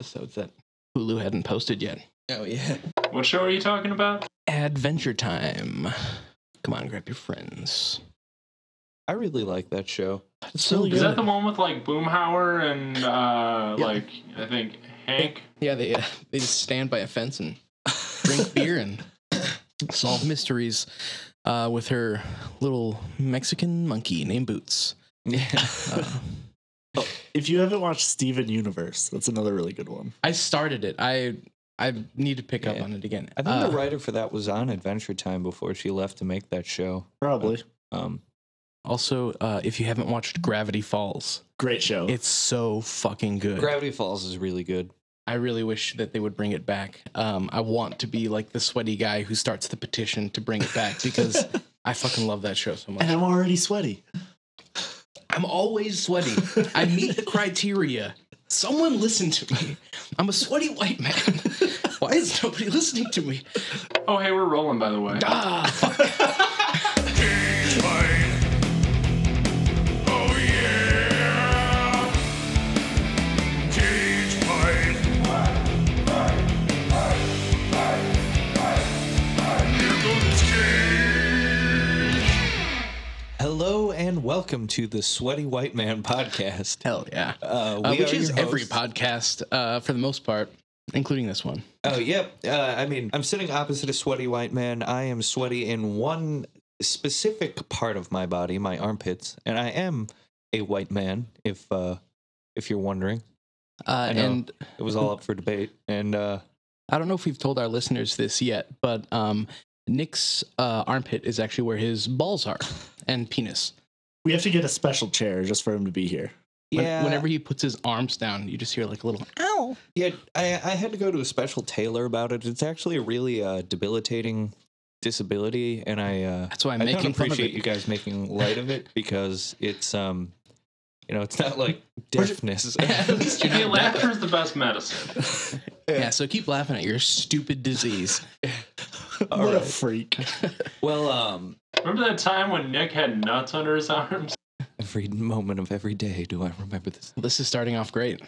episodes that Hulu hadn't posted yet. Oh yeah. What show are you talking about? Adventure Time. Come on, grab your friends. I really like that show. It's so Is good. that the one with like Boomhauer and uh, Yeah. like I think Hank? Yeah, they uh, they just stand by a fence and drink beer and solve mysteries uh, with her little Mexican monkey named Boots. Yeah. If you haven't watched Steven Universe, that's another really good one. I started it. I I need to pick up on it again. I think Uh, the writer for that was on Adventure Time before she left to make that show. Probably. Um, also, uh, if you haven't watched Gravity Falls, Great show. it's so fucking good. Gravity Falls is really good. I really wish that they would bring it back. Um, I want to be like the sweaty guy who starts the petition to bring it back because I fucking love that show so much. and I'm already sweaty. I'm always sweaty. I meet the criteria. Someone listen to me. I'm a sweaty white man. Why is nobody listening to me? Oh, hey, we're rolling by the way. Ah. Hello and welcome to the Sweaty White Man podcast. Hell yeah. Uh, Uh, which is every podcast uh, for the most part, including this one. Oh, yep. Uh, I mean, I'm sitting opposite a sweaty white man. I am sweaty in one specific part of my body, my armpits, and I am a white man. If uh, if you're wondering, Uh, and it was all up for debate. And uh, I don't know if we've told our listeners this yet, but um, Nick's uh, armpit is actually where his balls are and penis. We have to get a special chair just for him to be here. When- yeah, whenever he puts his arms down, you just hear like a little ow. yeah, I I had to go to a special tailor about it. It's actually a really uh, debilitating disability, and I uh, That's why I'm I making don't fun of appreciate it. you guys making light of it because it's um, you know, it's not like deafness. At least you're laughter is the best medicine. Yeah, so keep laughing at your stupid disease. All what a freak. Well, um, Remember that time when Nick had nuts under his arms? every moment of every day do I remember this. This is starting off great.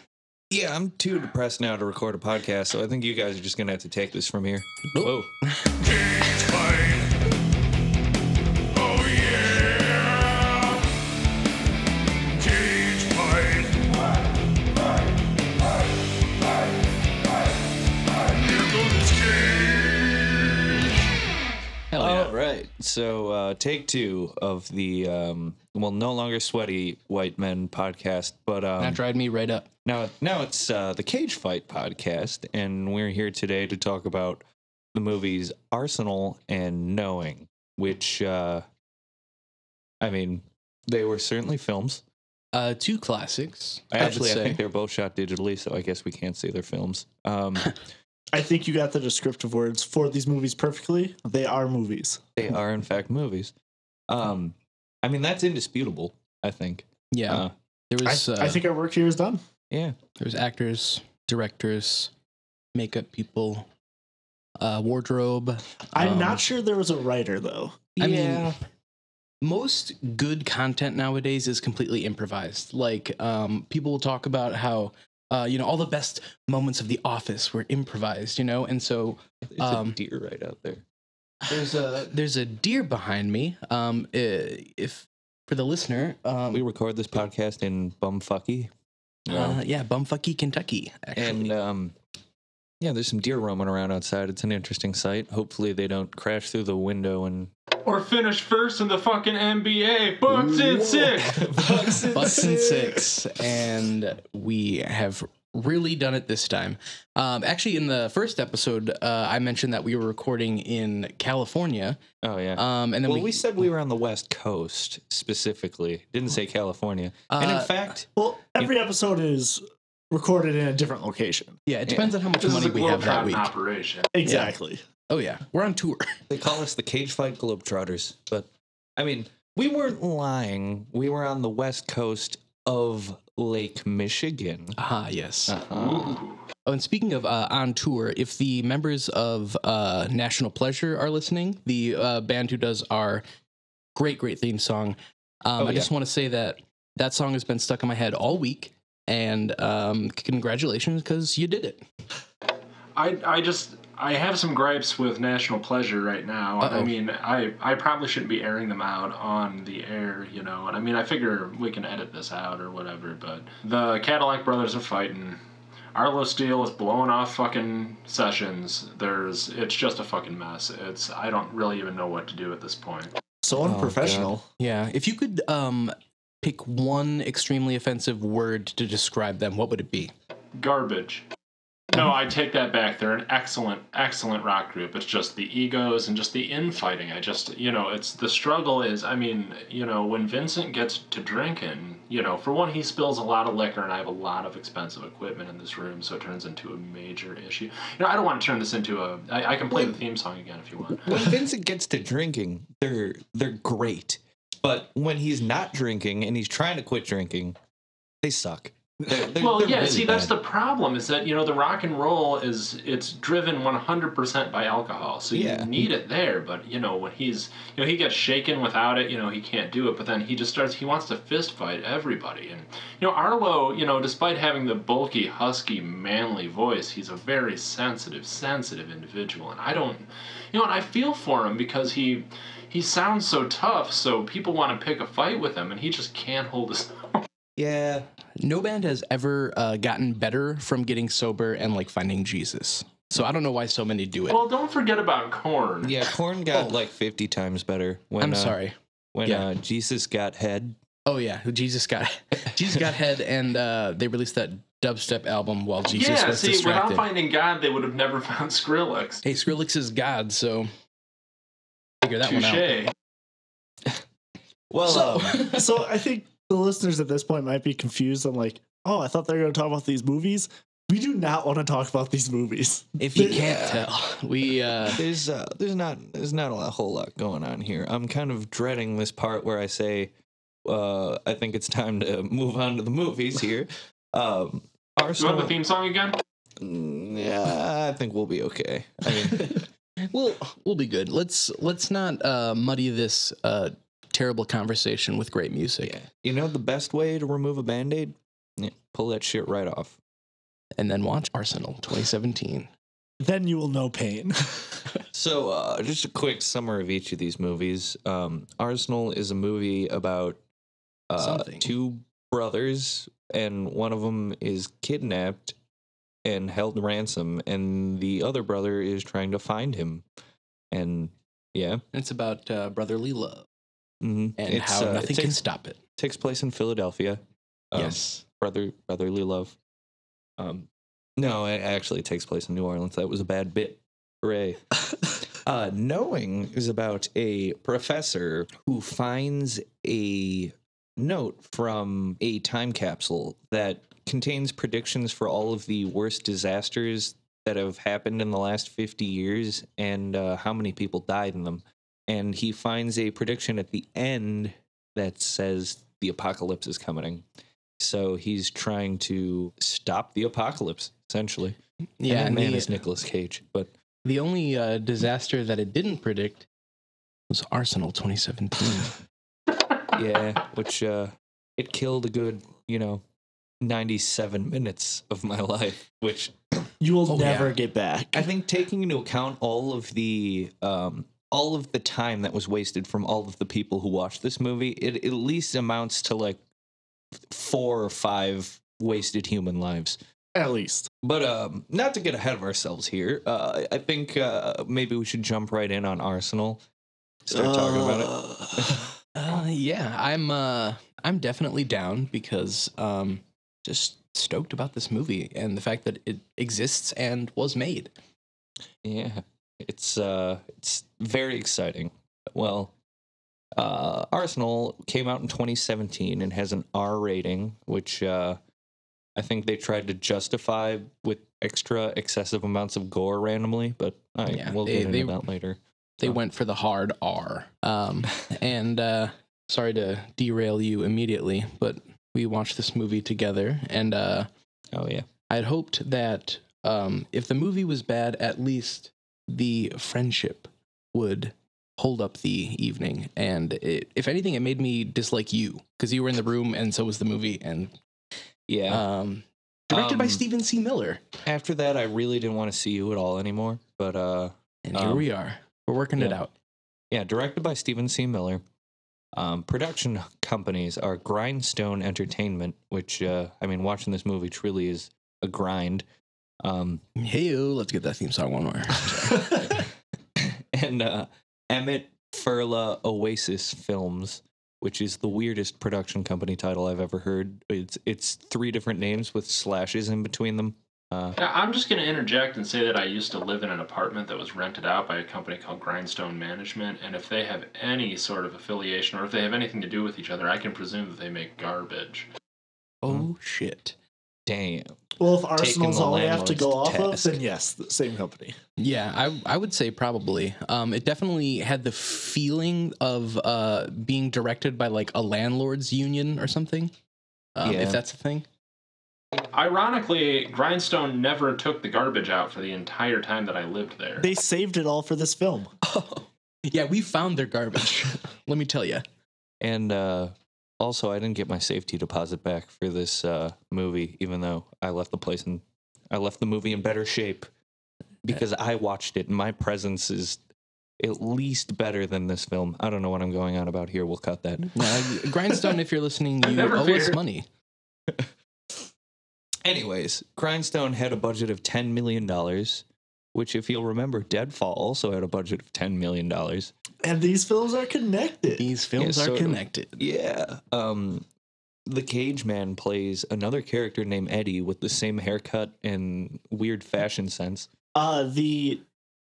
Yeah, I'm too depressed now to record a podcast, so I think you guys are just gonna have to take this from here. Oh. Whoa. So, uh, take two of the um, well, no longer sweaty white men podcast, but um, that dried me right up. now now it's uh, the Cage Fight podcast, and we're here today to talk about the movies Arsenal and Knowing, which uh, I mean, they were certainly films. Uh, two classics. I Actually, I think they're both shot digitally, so I guess we can't say they're films. Um, I think you got the descriptive words for these movies perfectly. They are movies. they are in fact movies. Um, I mean, that's indisputable. I think. yeah. Uh, there I, was uh, I think our work here is done. yeah. there was actors, directors, makeup people, uh, wardrobe. I'm Um, not sure there was a writer though. I mean, most good content nowadays is completely improvised. Like, um, people will talk about how, uh, you know, all the best moments of The Office were improvised, you know, and so There's um, a deer right out there. there's a there's a deer behind me. Um, uh, if for the listener, um, We record this podcast in Bumfucky. uh, yeah, bumfucky Kentucky, actually. and um, yeah, there's some deer roaming around outside. It's an interesting sight. Hopefully, they don't crash through the window and Or finish first in the fucking NBA. Bucks in six. Bucks in Bucks and six, and we have really done it this time. Um, actually, in the first episode, uh, I mentioned that we were recording in California, Oh yeah. um, and then well, we, we, said we were on the West Coast specifically. Didn't say California. and in Uh, fact, Well, every episode is recorded in a different location. yeah, it depends on how much This is money a we have that globetrotting week. operation. Exactly. Oh yeah, we're on tour. they call us the Cage Fight Globetrotters. But I mean, we weren't lying. We were on the West Coast of Lake Michigan. Ah, yes. Uh-huh. Oh, and speaking of uh, on tour, if the members of uh, National Pleasure are listening, the uh, band who does our great, great theme song, um, Oh, I yeah. just want to say that that song has been stuck in my head all week, and um, congratulations because you did it. I I just I have some gripes with National Pleasure right now. I Uh-oh. mean, I I probably shouldn't be airing them out on the air, you know. And I mean, I figure we can edit this out or whatever. But the Cadillac brothers are fighting. Arlo Steele is blowing off fucking sessions. There's it's just a fucking mess. It's I don't really even know what to do at this point. So Oh, unprofessional. Yeah, if you could um, pick one extremely offensive word to describe them, what would it be? Garbage. No, I take that back. They're an excellent, excellent rock group. It's just the egos and just the infighting. I just, you know, it's the struggle is, I mean, you know, when Vincent gets to drinking, you know, for one, he spills a lot of liquor, and I have a lot of expensive equipment in this room, so it turns into a major issue. You know, I don't want to turn this into a. I, I can play the theme song again if you want. when Vincent gets to drinking, they're they're great. But when he's not drinking and he's trying to quit drinking, they suck. They're, they're, Well, they're yeah. really see, that's the problem. Is that you know the rock and roll is it's driven 100% by alcohol, so you need it there. But you know when he's you know he gets shaken without it, you know he can't do it. But then he just starts. He wants to fist fight everybody, and you know Arlo, you know, despite having the bulky, husky, manly voice, he's a very sensitive, sensitive individual, and I don't, you know, and I feel for him because he. He sounds so tough, so people want to pick a fight with him, and he just can't hold his own. yeah. No band has ever uh, gotten better from getting sober and like finding Jesus. So I don't know why so many do it. Well, don't forget about Korn. Yeah, Korn got Oh. like fifty times better when I'm uh, sorry. when Yeah. uh, Jesus got head. Oh yeah, Jesus got Jesus got head, and uh, they released that dubstep album while Jesus yeah, was see, distracted. without finding God, they would have never found Skrillex. hey, Skrillex is God, so figure that one out. Touche. Well, So, um, so I think the listeners at this point might be confused. I'm like, oh, I thought they were going to talk about these movies. We do not want to talk about these movies. If you can't tell, we uh, there's uh, there's not there's not a whole lot going on here. I'm kind of dreading this part where I say, uh, I think it's time to move on to the movies here. Um, You Arsenal. want the theme song again? Mm, yeah, I think we'll be okay. I mean, we'll we'll be good. Let's let's not uh, muddy this uh, terrible conversation with great music, yeah. You know the best way to remove a band-aid? Yeah, pull that shit right off. and then watch Arsenal 2017. Then you will know pain. So, uh, just a quick summary of each of these movies. Um, Arsenal is a movie about uh, two brothers, and one of them is kidnapped and held ransom, and the other brother is trying to find him. And yeah, It's about uh, brotherly love mhm. and It's, how uh, nothing can stop it. takes place in Philadelphia. Um, yes. brother brotherly love. Um, no, it actually takes place in New Orleans. That was a bad bit. Hooray. Uh, Knowing is about a professor who finds a note from a time capsule that contains predictions for all of the worst disasters that have happened in the last 50 years and uh, how many people died in them. And he finds a prediction at the end that says the apocalypse is coming. So he's trying to stop the apocalypse, essentially. Yeah, and and that man the, is Nicolas Cage. But the only uh, disaster that it didn't predict was Arsenal 2017. yeah, which uh, it killed a good, you know, 97 minutes of my life, which you will Oh, never yeah. get back. I think taking into account all of the um, all of the time that was wasted from all of the people who watched this movie, it at least amounts to like four or five wasted human lives. At least. But um, not to get ahead of ourselves here, uh, I think uh, maybe we should jump right in on Arsenal. Start talking about it. uh, yeah, I'm uh, I'm definitely down because um, just stoked about this movie and the fact that it exists and was made. Yeah, it's uh, it's very exciting. Well, uh, Arsenal came out in 2017 and has an R rating, which uh, I think they tried to justify with extra excessive amounts of gore randomly, but I, Yeah, we'll they- get into they- that later. They Oh. went for the hard R. Um, and uh, sorry to derail you immediately, but we watched this movie together, and uh, Oh yeah, I had hoped that um, if the movie was bad, at least the friendship would hold up the evening. And it, if anything, it made me dislike you because you were in the room, and so was the movie, and Yeah. Um, directed by Um, Steven C. Miller. After that, I really didn't want to see you at all anymore. But uh, And here Um, we are. We're working it out. yeah, directed by Steven C. Miller. Um, production companies are Grindstone Entertainment, which uh, I mean, watching this movie truly is a grind. Um, Hey, let's get that theme song one more. and uh, Emmett Furla Oasis Films, which is the weirdest production company title I've ever heard. It's it's three different names with slashes in between them. Uh, I'm just going to interject and say that I used to live in an apartment that was rented out by a company called Grindstone Management, and if they have any sort of affiliation or if they have anything to do with each other, I can presume that they make garbage. oh shit. Damn. well, if Arsenal's all we have to go landlord's off of, then yes, the same company. Yeah, I I would say probably. Um, it definitely had the feeling of uh being directed by like a landlord's union or something. Um, Yeah. If that's a thing. Ironically, Grindstone never took the garbage out for the entire time that I lived there. They saved it all for this film. Oh, yeah, we found their garbage. Let me tell you. And uh, also, I didn't get my safety deposit back for this uh, movie, even though I left the place and I left the movie in better shape because I watched it. and My presence is at least better than this film. I don't know what I'm going on about here. We'll cut that. Uh, Grindstone, if you're listening, you owe us money. Anyways, Grindstone had a budget of $10 million, which, if you'll remember, Deadfall also had a budget of $10 million. And these films are connected. These films Yeah, are sort of. connected. Yeah. Um, the Cage Man plays another character named Eddie with the same haircut and weird fashion sense. Uh the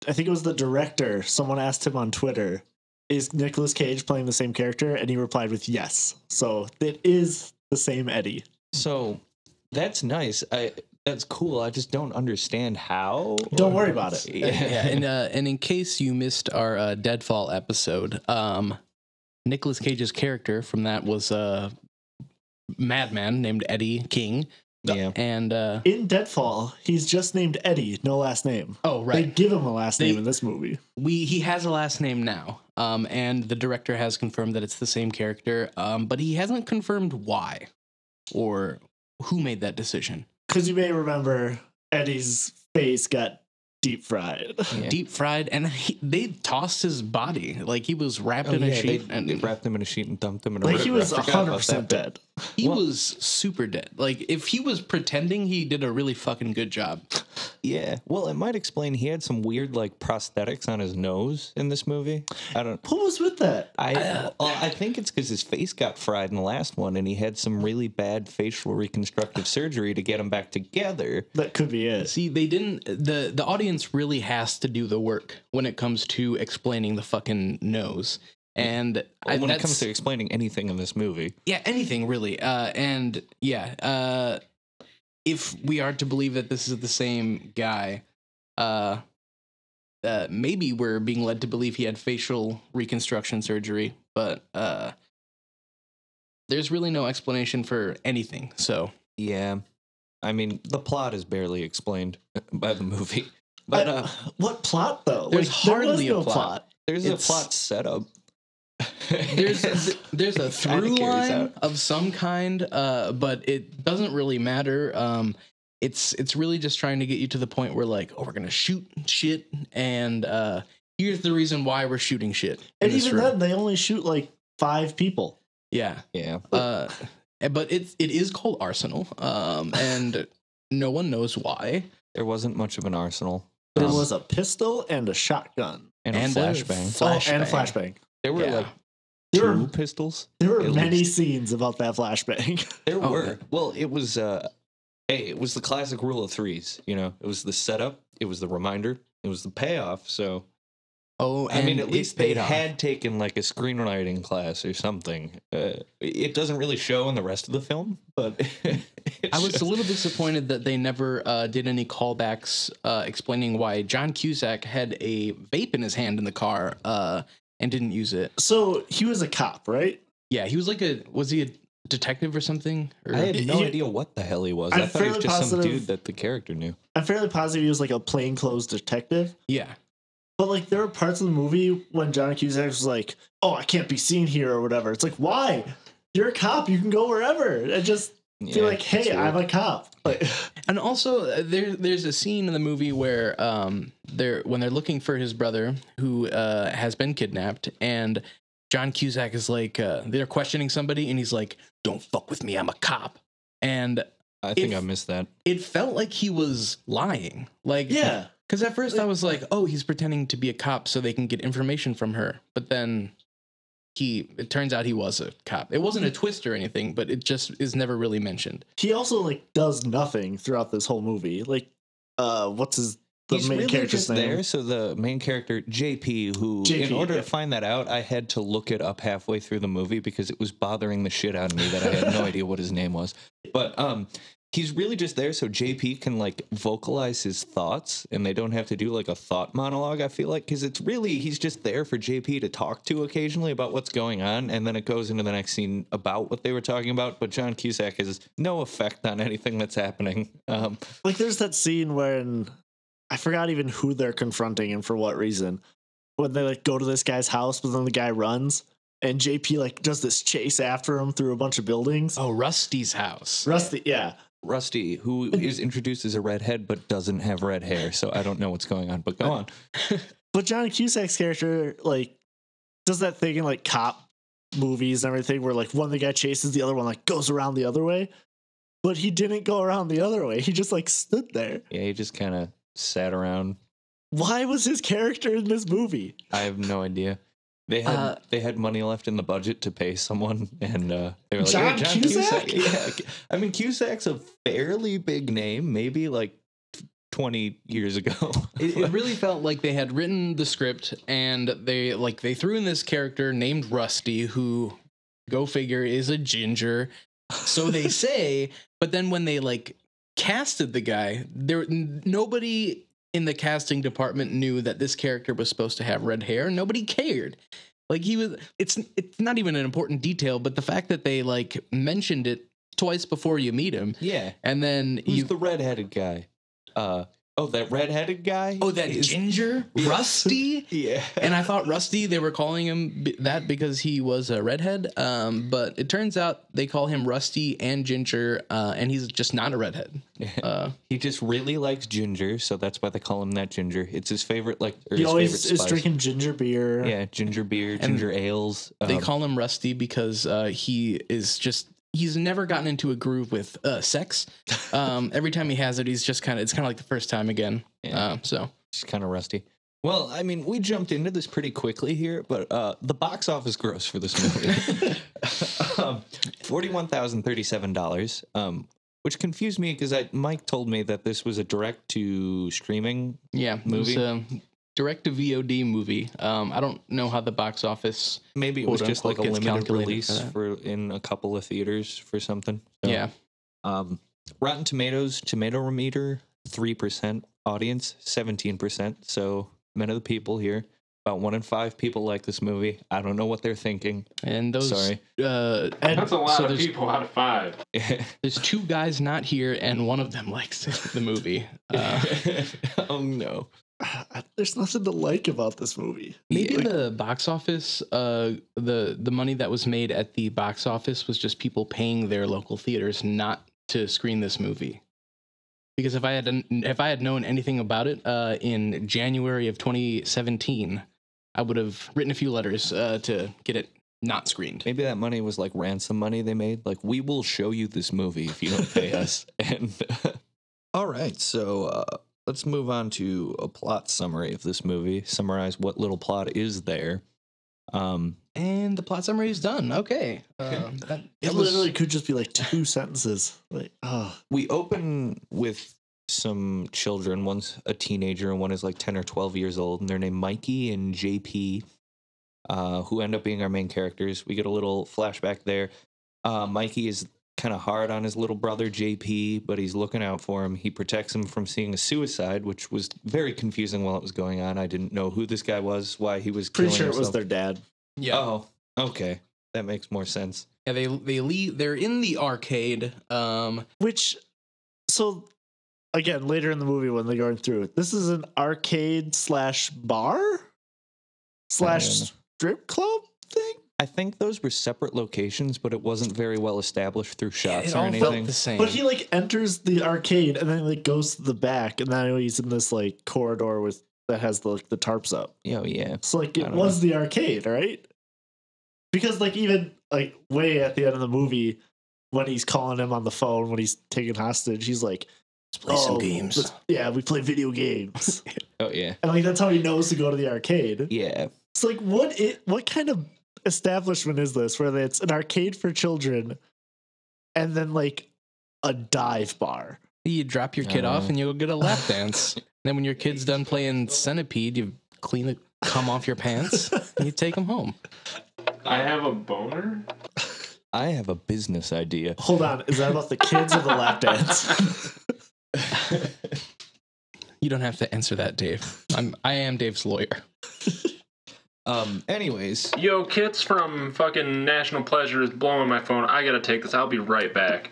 I think it was the director. Someone asked him on Twitter, "Is Nicolas Cage playing the same character?" And he replied with yes. So it is the same Eddie. So that's nice. I that's cool. I just don't understand how. Don't worry about it. yeah, and uh, and in case you missed our uh, Deadfall episode, um, Nicolas Cage's character from that was a madman named Eddie King, yeah. and uh, In Deadfall, he's just named Eddie, no last name. oh right. They give him a last They- name in this movie. we he has a last name now, um, and the director has confirmed that it's the same character, um, but he hasn't confirmed why or who made that decision. Because you may remember Eddie's face got deep fried. Yeah. Deep fried, and he, they tossed his body like he was wrapped Oh, in a yeah, sheet, they, and they wrapped him in a sheet and dumped him in a like river. he was I forgot about 100% dead. He Well- was super dead. Like if he was pretending, he did a really fucking good job. Yeah. Well, it might explain he had some weird like prosthetics on his nose in this movie. I don't. What was with that? I uh, well, I think it's because his face got fried in the last one, and he had some really bad facial reconstructive surgery to get him back together. That could be it. See, they didn't. the The audience really has to do the work when it comes to explaining the fucking nose. And I, when it comes to explaining anything in this movie, yeah, anything really. Uh, and yeah, uh, if we are to believe that this is the same guy, uh, uh, maybe we're being led to believe he had facial reconstruction surgery, but uh, there's really no explanation for anything. So yeah, I mean the plot is barely explained by the movie, but I- uh, what plot though? There's Like, there was hardly a no plot. there's it's- a plot setup. There's there's a Kinda through line out. of some kind, uh, but it doesn't really matter. Um, it's it's really just trying to get you to the point where like, oh, we're gonna shoot shit, and uh, here's the reason why we're shooting shit. And even room. then, they only shoot like five people. yeah. Yeah, Uh, but it it is called Arsenal, um, and no one knows why. there wasn't much of an arsenal. There Um, was a pistol and a shotgun. and a and a flashbang. Oh, and a Flashbang. Flashbang. there were yeah. like There two were, pistols. there were many least. scenes about that flashbang. There Oh, were. okay. Well, it was uh hey, it was the classic rule of threes, you know. It was the setup, it was the reminder, it was the payoff. So Oh, I mean at least they off. had taken like a screenwriting class or something. Uh, it doesn't really show in the rest of the film, but I was shows. a little disappointed that they never uh, did any callbacks uh, explaining why John Cusack had a vape in his hand in the car uh, and didn't use it. so he was a cop, right? Yeah, he was like a was he a detective or something? Or, I had no You- idea what the hell he was. I'm I thought he was fairly just some positive- dude that the character knew. I'm fairly positive he was like a plainclothes detective. yeah, But like there were parts of the movie when John Cusack was like, "Oh, I can't be seen here" or whatever. It's like, why? You're a cop. You can go wherever. And just Be Yeah, like, hey. I'm a cop. Like, And also, uh, there there's a scene in the movie where um they're when they're looking for his brother who uh has been kidnapped, and John Cusack is like uh, they're questioning somebody, and he's like, "Don't fuck with me, I'm a cop," and I think if- I missed that. it felt like he was lying, like yeah. Because at first I was like, oh, he's pretending to be a cop so they can get information from her. But then he, it turns out he was a cop. It wasn't a twist or anything, but it just is never really mentioned. He also like does nothing throughout this whole movie. Like, uh, what's his the He's main really character's just name? there. So the main character JP, who JP, in order yeah. to find that out, I had to look it up halfway through the movie because it was bothering the shit out of me that I had no idea what his name was. But um, he's really just there so JP can like vocalize his thoughts, and they don't have to do like a thought monologue. I feel like because it's really he's just there for JP to talk to occasionally about what's going on, and then it goes into the next scene about what they were talking about. But John Cusack has no effect on anything that's happening. Um, Like, there's that scene when I forgot even who they're confronting and for what reason. When they like go to this guy's house, but then the guy runs, and JP like does this chase after him through a bunch of buildings. Oh, Rusty's house. Rusty, yeah. Rusty, who mm-hmm. is introduced as a redhead but doesn't have red hair, so I don't know what's going on. But go on. But John Cusack's character like does that thing in like cop movies and everything where like one the guy chases the other one like goes around the other way. But he didn't go around the other way. He just like stood there. Yeah, he just kind of sat around. Why was his character in this movie? I have no idea. They had Uh, they had money left in the budget to pay someone, and uh, they were like, John "Hey, John Cusack?" Cusack." Yeah, I mean Cusack's a fairly big name, maybe like twenty years ago. It, it really felt like they had written the script and they like they threw in this character named Rusty who go figure is a ginger so they say but then when they like casted the guy there nobody in the casting department knew that this character was supposed to have red hair nobody cared like he was it's it's not even an important detail but the fact that they like mentioned it twice before you meet him yeah, and then who's you the redheaded guy? Uh, oh, that redheaded guy. oh that is- ginger Yeah. rusty Yeah, and I thought Rusty, they were calling him b- that because he was a redhead. Um, but it turns out they call him Rusty and Ginger, uh, and he's just not a redhead. Uh, he just really likes ginger, so that's why they call him that ginger. It's his favorite, like He his always favorite is spice. drinking ginger beer. Yeah, ginger beer, ginger ales. they um, call him Rusty because uh, he is just. He's never gotten into a groove with uh, sex. Um, every time he has it, he's just kind of. It's kind of like the first time again. Yeah. Uh, so She's kind of rusty. Well, I mean, we jumped into this pretty quickly here, but uh, the box office gross for this movie, um, forty-one thousand thirty-seven dollars, um, which confused me because Mike told me that this was a direct-to streaming. yeah, Movie? Was a direct to VOD movie. Um, I don't know how the box office. Maybe it was just like a limited release for for, in a couple of theaters for something. So, Yeah, Um, Rotten Tomatoes tomato meter three percent, audience seventeen percent. So men of the people here. About one in five people like this movie. I don't know what they're thinking. and those. Sorry. Uh, And That's a lot So of people out of five. There's two guys not here, and one of them likes the movie. Uh, oh no. there's nothing to like about this movie. maybe Yeah. the box office, uh, the the money that was made at the box office was just people paying their local theaters not to screen this movie. Because if I had if I had known anything about it uh, in January of 2017, I would have written a few letters uh, to get it not screened. Maybe that money was like ransom money they made. Like, we will show you this movie if you don't pay us. And all right, so uh, let's move on to a plot summary of this movie. Summarize what little plot is there. Um, And the plot summary is done. Okay, uh, that, It that was- literally could just be like two sentences. Like, oh, we open with some children. One's a teenager, and one is like ten or twelve years old, and they're named Mikey and JP, uh, who end up being our main characters. We get a little flashback there. Uh, Mikey is kind of hard on his little brother JP, but he's looking out for him. He protects him from seeing a suicide, which was very confusing while it was going on. I didn't know who this guy was, why he was pretty sure it was himself. their dad. yeah. Oh, okay, that makes more sense. Yeah, they they leave. They're in the arcade. Um, Which, so again, later in the movie when they're going through it, this is an arcade slash bar slash strip club thing. I think those were separate locations, but it wasn't very well established through shots it or all anything. felt the same. But he like enters the arcade and then like goes to the back and then he's in this like corridor with that has the like, the tarps up. Oh yeah, So like it don't was the arcade, right? Because like even like way at the end of the movie when he's calling him on the phone when he's taken hostage, he's like, Let's play some "Oh, games. Yeah, we play video games. oh yeah, and like that's how he knows to go to the arcade. yeah. It's like what it what kind of establishment is this where it's an arcade for children and then like a dive bar? You drop your kid Uh. off and you go get a lap dance. then when your kid's done playing Centipede, you clean the cum off your pants and you take them home. I have a boner. I have a business idea. Hold on, is that about the kids or the lap dance? You don't have to answer that, Dave. I'm I am Dave's lawyer. Um. Anyways, Yo, Kits from fucking National Pleasure is blowing my phone. I gotta take this. I'll be right back.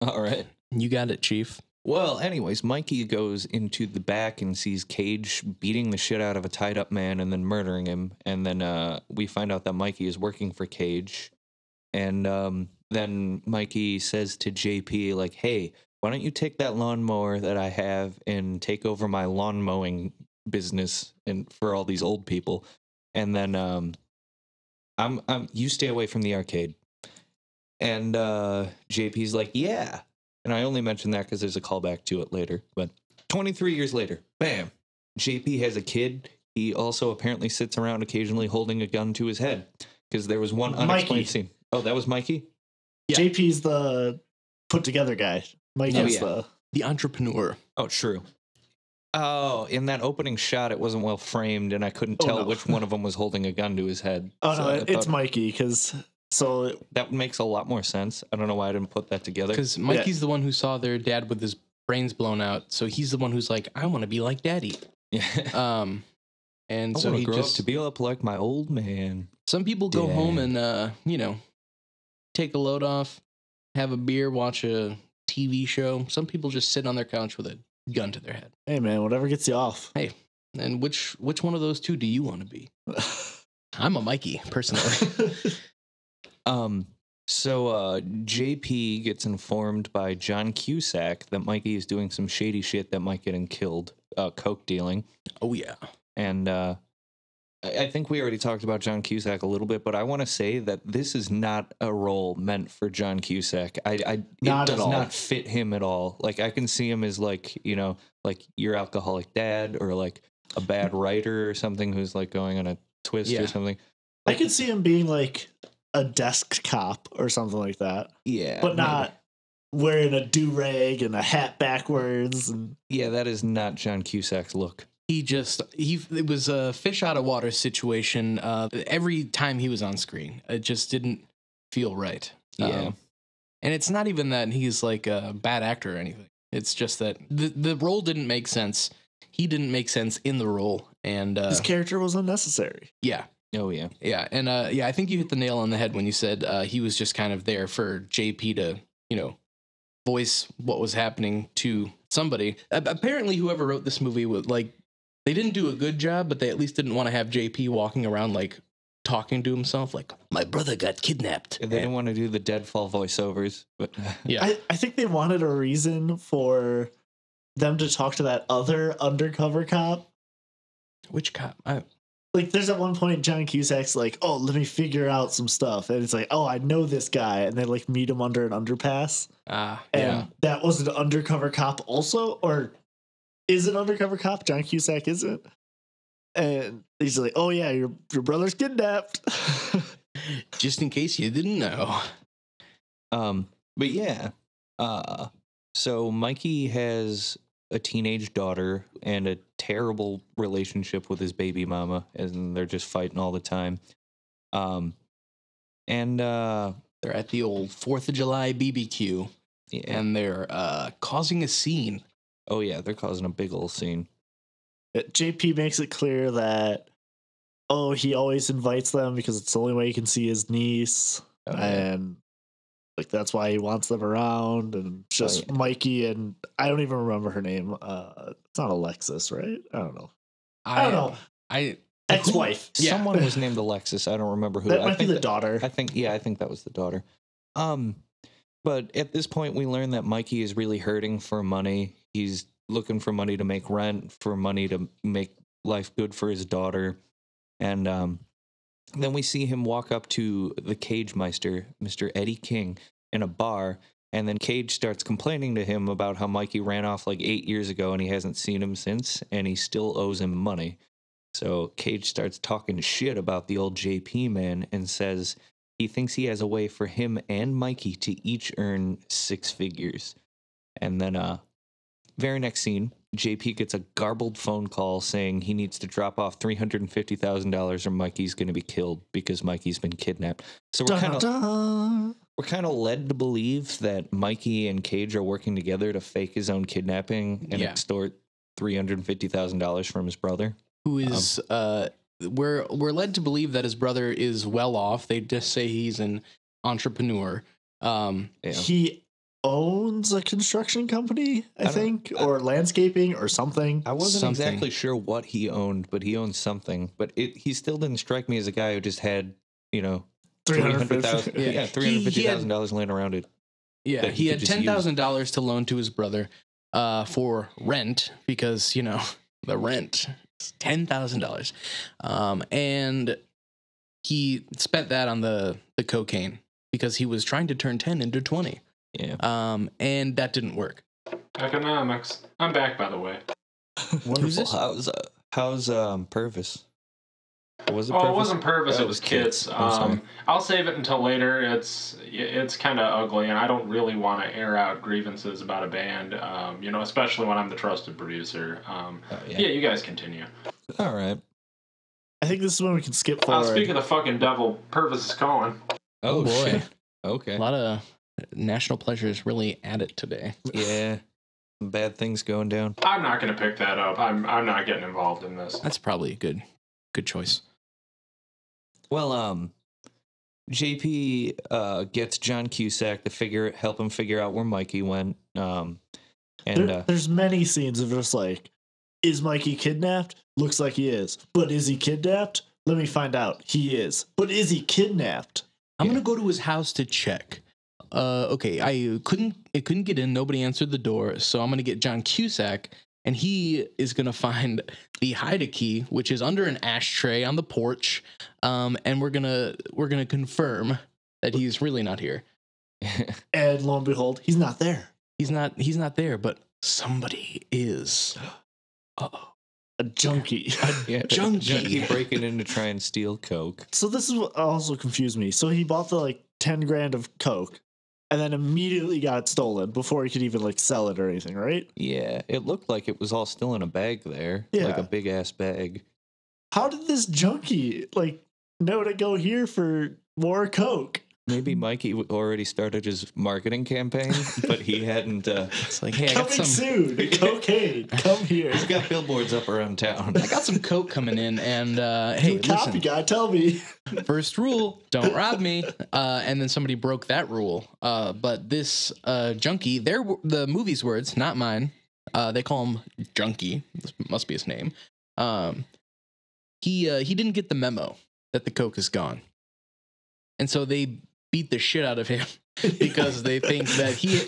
all right. You got it, Chief. Well, anyways, Mikey goes into the back and sees Cage beating the shit out of a tied up man and then murdering him. And then uh, we find out that Mikey is working for Cage. And um, then Mikey says to JP, like, hey, why don't you take that lawnmower that I have and take over my lawn mowing business and for all these old people? And then um, I'm, I'm you stay away from the arcade. And uh, JP's like, yeah. And I only mention that because there's a callback to it later. But 23 years later, bam, JP has a kid. He also apparently sits around occasionally holding a gun to his head because there was one Mikey. unexplained scene. Oh, that was Mikey? Yeah. JP's the put together guy. Mikey's Oh, yeah. the The entrepreneur. Oh, true. Oh, in that opening shot, it wasn't well framed, and I couldn't Oh, tell no. which one of them was holding a gun to his head. Oh So no, I it- it's Mikey because so that makes a lot more sense. I don't know why I didn't put that together. Because Mikey's the one who saw their dad with his brains blown out. So he's the one who's like, I want to be like daddy. Yeah. Um, and I so he grow just up to be up like my old man. some people go home and uh, you know, take a load off, have a beer, watch a TV show. Some people just sit on their couch with a gun to their head. hey man, whatever gets you off. Hey, and which which one of those two do you want to be? I'm a Mikey personally. Um, so uh, JP gets informed by John Cusack that Mikey is doing some shady shit that might get him killed, uh, coke dealing, oh yeah. and uh, I think we already talked about John Cusack a little bit, but I want to say that this is not a role meant for John Cusack. I, I Not it does not fit him at all. Like I can see him as like you know like your alcoholic dad or like a bad writer or something who's like going on a twist Yeah. or something. I could see him being like a desk cop or something like that, Yeah, but maybe. not wearing a do rag and a hat backwards. And Yeah, that is not John Cusack's look. He just he it was a fish out of water situation. Uh, every time he was on screen, it just didn't feel right. Yeah. Um, and it's not even that he's like a bad actor or anything. It's just that the the role didn't make sense. He didn't make sense in the role, and uh, his character was unnecessary. yeah, Oh yeah. yeah, and uh, yeah, I think you hit the nail on the head when you said uh, he was just kind of there for JP to, you know, voice what was happening to somebody. Apparently, whoever wrote this movie was like, they didn't do a good job, but they at least didn't want to have JP walking around like talking to himself, like my brother got kidnapped. They didn't want to do the deadfall voiceovers, but Yeah, I, I think they wanted a reason for them to talk to that other undercover cop. which cop? I, Like, there's at one point John Cusack's like, "Oh, let me figure out some stuff," and it's like, "Oh, I know this guy," and they like meet him under an underpass, ah, and yeah, that was an undercover cop also, or is an undercover cop? John Cusack isn't, and he's like, "Oh yeah, your your brother's kidnapped." just in case you didn't know. um but yeah. Uh so Mikey has a teenage daughter and a terrible relationship with his baby mama and they're just fighting all the time. Um and uh They're at the old Fourth of July BBQ, yeah. and they're uh, causing a scene. Oh yeah, they're causing a big old scene. JP makes it clear that oh, he always invites them because it's the only way he can see his niece, Oh, and like that's why he wants them around. And it's just yeah. Mikey and I don't even remember her name. Uh, it's not Alexis, right? I don't know. I don't know. I Ex-wife. Yeah. Someone was named Alexis. I don't remember who. That I might be the that- daughter. I think yeah, I think that was the daughter. Um, but at this point, we learn that Mikey is really hurting for money. He's looking for money to make rent, for money to make life good for his daughter, and um, then we see him walk up to the Cage Meister, Mister Eddie King, in a bar. And then Cage starts complaining to him about how Mikey ran off like eight years ago and he hasn't seen him since, and he still owes him money. So Cage starts talking shit about the old JP man and says he thinks he has a way for him and Mikey to each earn six figures. And then, uh, very next scene, JP gets a garbled phone call saying he needs to drop off $350,000 or Mikey's going to be killed because Mikey's been kidnapped. So we're kind of we're kind of led to believe that Mikey and Cage are working together to fake his own kidnapping and Yeah. extort $350,000 from his brother. who is uh we're we're led to believe that his brother is well off. They just say he's an entrepreneur. Um Yeah. He owns a construction company, I, I think, I- or landscaping or something. I wasn't Something. exactly sure what he owned, but he owned something. But it he still didn't strike me as a guy who just had, you know, three hundred thousand, 350. Yeah. yeah, He- three hundred fifty thousand dollars laying around it. yeah, he he had ten thousand dollars to loan to his brother uh for rent because, you know, the rent is ten thousand dollars. Um and he spent that on the the cocaine because he was trying to turn 10 into 20. Yeah, Um and that didn't work. Economics. I'm back, by the way. wonderful. this? How's uh, how's um Purvis? Was it? Oh, Purvis? it wasn't Purvis. Oh, it was Kits. I'm sorry. Um, I'll save it until later. It's it's kind of ugly, and I don't really want to air out grievances about a band. Um, you know, especially when I'm the trusted producer. Um, Oh, yeah. yeah. you guys continue. All right. I think this is when we can skip Uh, forward. speaking of the fucking devil, Purvis is calling. Oh, Oh, boy. shit. Okay. A lot of national pleasures really at it today. Yeah. Bad things going down. I'm not going to pick that up. I'm I'm not getting involved in this. That's probably a good good choice. Well, um, JP uh, gets John Cusack to figure help him figure out where Mikey went. Um, and There- uh, there's many scenes of just like, is Mikey kidnapped? Looks like he is. But is he kidnapped? Let me find out. He is. But is he kidnapped? I'm Yeah. gonna go to his house to check. Uh, okay, I couldn't it couldn't get in. Nobody answered the door, so I'm gonna get John Cusack, and he is gonna find the hide key, which is under an ashtray on the porch. Um, and we're gonna we're gonna confirm that he's really not here. And lo and behold, he's not there. He's not he's not there, but somebody is. Uh-oh. A junkie. yeah, junkie. junkie breaking in to try and steal coke. so this is what also confused me. So he bought the like 10 grand of Coke and then immediately got stolen before he could even like sell it or anything, right? Yeah, it looked like it was all still in a bag there, like a big ass bag. How did this junkie like know to go here for more Coke? Maybe Mikey already started his marketing campaign, but he hadn't. Uh, It's like, hey, I got Coming some soon. Cocaine. Come here. he's got billboards up around town. I got some coke coming in, and uh, hey, you copy listen. guy, tell me. First rule: don't rob me. Uh, and then somebody broke that rule. Uh, but this uh, junkie, they're the movie's words, not mine. Uh, they call him Junkie. This must be his name. Um, he uh, he didn't get the memo that the coke is gone, and so they beat the shit out of him because they think that he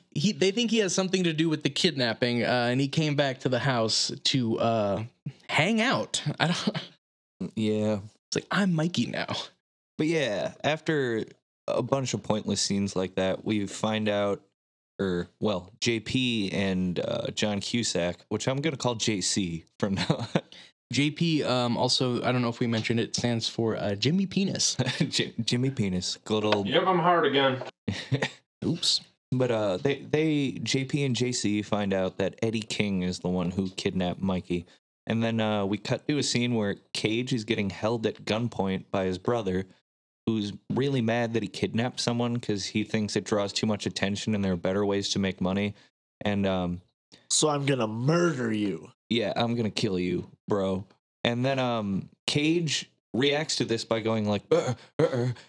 he they think he has something to do with the kidnapping. Uh, and he came back to the house to uh, hang out. I don't. yeah, It's like I'm Mikey now. But yeah, after a bunch of pointless scenes like that, we find out, or well, JP and uh, John Cusack, which I'm gonna call JC from now. on. JP, um, also, I don't know if we mentioned it, stands for uh, Jimmy Penis. J- Jimmy Penis, good old. Yep, I'm hard again. Oops. But uh, they they JP and JC find out that Eddie King is the one who kidnapped Mikey, and then uh, we cut to a scene where Cage is getting held at gunpoint by his brother, who's really mad that he kidnapped someone because he thinks it draws too much attention and there are better ways to make money. And um, so I'm gonna murder you. Yeah, I'm gonna kill you, bro. And then um, Cage reacts to this by going like, uh, uh,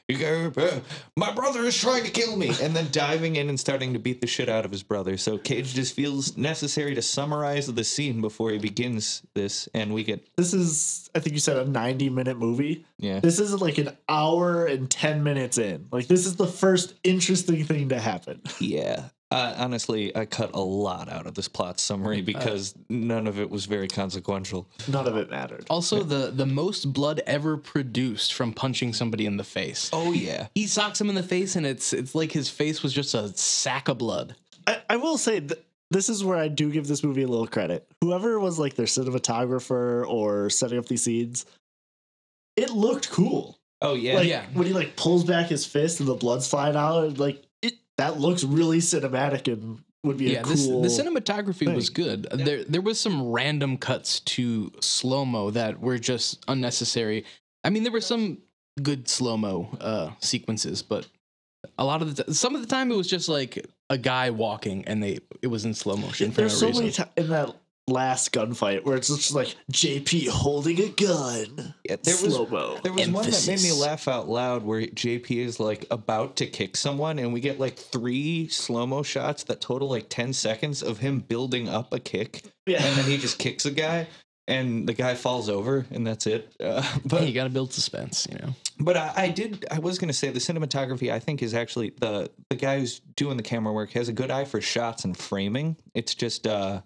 uh, uh, "My brother is trying to kill me," and then diving in and starting to beat the shit out of his brother. So Cage just feels necessary to summarize the scene before he begins this, and we get This is, I think you said, a 90 minute movie. yeah. This is like an hour and 10 minutes in. Like, this is the first interesting thing to happen. Yeah. Uh, honestly, I cut a lot out of this plot summary because none of it was very consequential. None of it mattered. Also, the the most blood ever produced from punching somebody in the face. Oh yeah. He socks him in the face, and it's it's like his face was just a sack of blood. I, I will say th- this is where I do give this movie a little credit. Whoever was like their cinematographer or setting up these scenes, it looked cool. Oh yeah. Like Yeah. when he like pulls back his fist and the blood's flying out, like it that looks really cinematic and would be Yeah, a this, cool. the cinematography was thing. good. There there was some random cuts to slow mo that were just unnecessary. I mean, there were some good slow mo uh, sequences, but a lot of the t- some of the time it was just like a guy walking and they it was in slow motion for no There's so reason. many times in that last gunfight where it's just like JP holding a gun. Yeah, there was slow mo. there was one that made me laugh out loud where JP is like about to kick someone and we get like three slow-mo shots that total like 10 seconds of him building up a kick Yeah. and then he just kicks a guy and the guy falls over and that's it. Uh, but Hey, you got to build suspense, you know. But I, I did. I was going to say the cinematography. I think is actually the the guy who's doing the camera work has a good eye for shots and framing. It's just uh,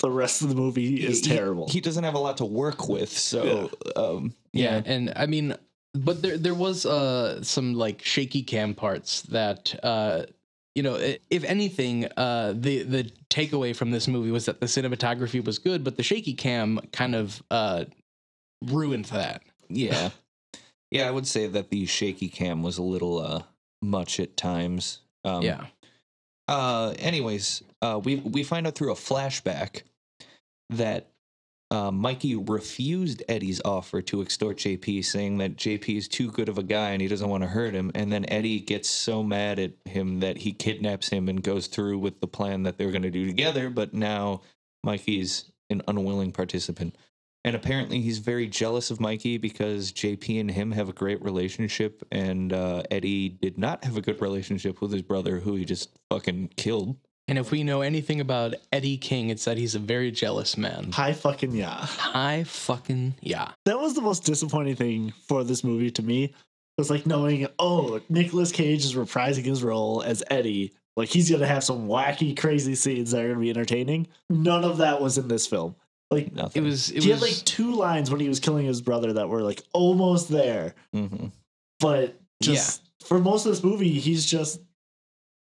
the rest of the movie is he- terrible. He, doesn't have a lot to work with, so um, Yeah, yeah. and I mean, but there there was uh some like shaky cam parts that uh you know if anything uh the the takeaway from this movie was that the cinematography was good, but the shaky cam kind of uh ruined that. yeah, yeah. I would say that the shaky cam was a little uh, much at times. Um, yeah, Uh, anyways, uh, we we find out through a flashback that uh, Mikey refused Eddie's offer to extort JP, saying that JP is too good of a guy and he doesn't want to hurt him. And then Eddie gets so mad at him that he kidnaps him and goes through with the plan that they're going to do together. But now Mikey's an unwilling participant. And apparently, he's very jealous of Mikey because JP and him have a great relationship, and uh, Eddie did not have a good relationship with his brother, who he just fucking killed. And if we know anything about Eddie King, it's that he's a very jealous man. Hi fucking yeah. Hi fucking yeah. That was the most disappointing thing for this movie to me. It was like knowing, oh, Nicolas Cage is reprising his role as Eddie. Like he's gonna have some wacky, crazy scenes that are gonna be entertaining. None of that was in this film. Like It Nothing. was it he was had like two lines when he was killing his brother that were like almost there, hmm but just for most of this movie, he's just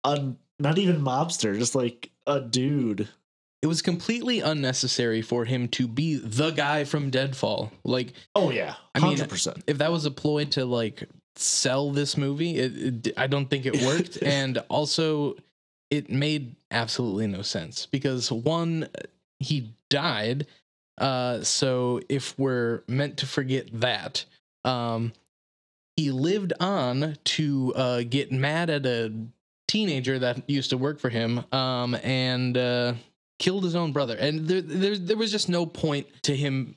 a not even mobster, just like a dude. it was completely unnecessary for him to be the guy from Deadfall. Like Oh yeah, I mean, if that was a ploy to like sell this movie, it, it, I don't think it worked. and also, it made absolutely no sense because one, he died. Uh, so if we're meant to forget that, um, he lived on to uh, get mad at a teenager that used to work for him, um, and uh, killed his own brother. And there, there, there was just no point to him.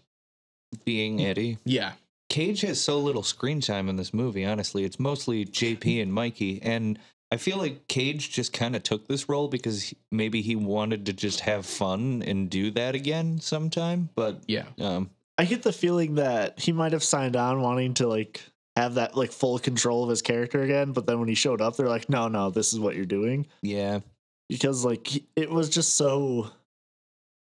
Being Eddie. Yeah, Cage has so little screen time in this movie, honestly. It's mostly JP and Mikey. And I feel like Cage just kind of took this role because maybe he wanted to just have fun and do that again sometime. But yeah. um, I get the feeling that he might have signed on wanting to like have that like full control of his character again, but then when he showed up, they're like, "No, no, this is what you're doing," yeah, because like it was just so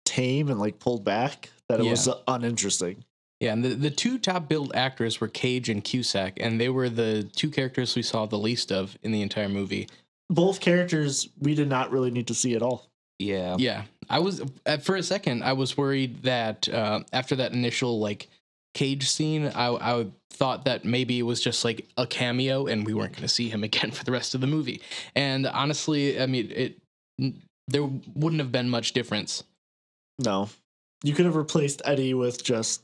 tame and like pulled back that it was uninteresting. Yeah, and the, the two top billed actors were Cage and Cusack, and they were the two characters we saw the least of in the entire movie. Both characters we did not really need to see at all. yeah. Yeah, I was at for a second I was worried that uh, after that initial like Cage scene, I, I thought that maybe it was just like a cameo and we weren't going to see him again for the rest of the movie. And honestly, I mean, it there wouldn't have been much difference. No, you could have replaced Eddie with just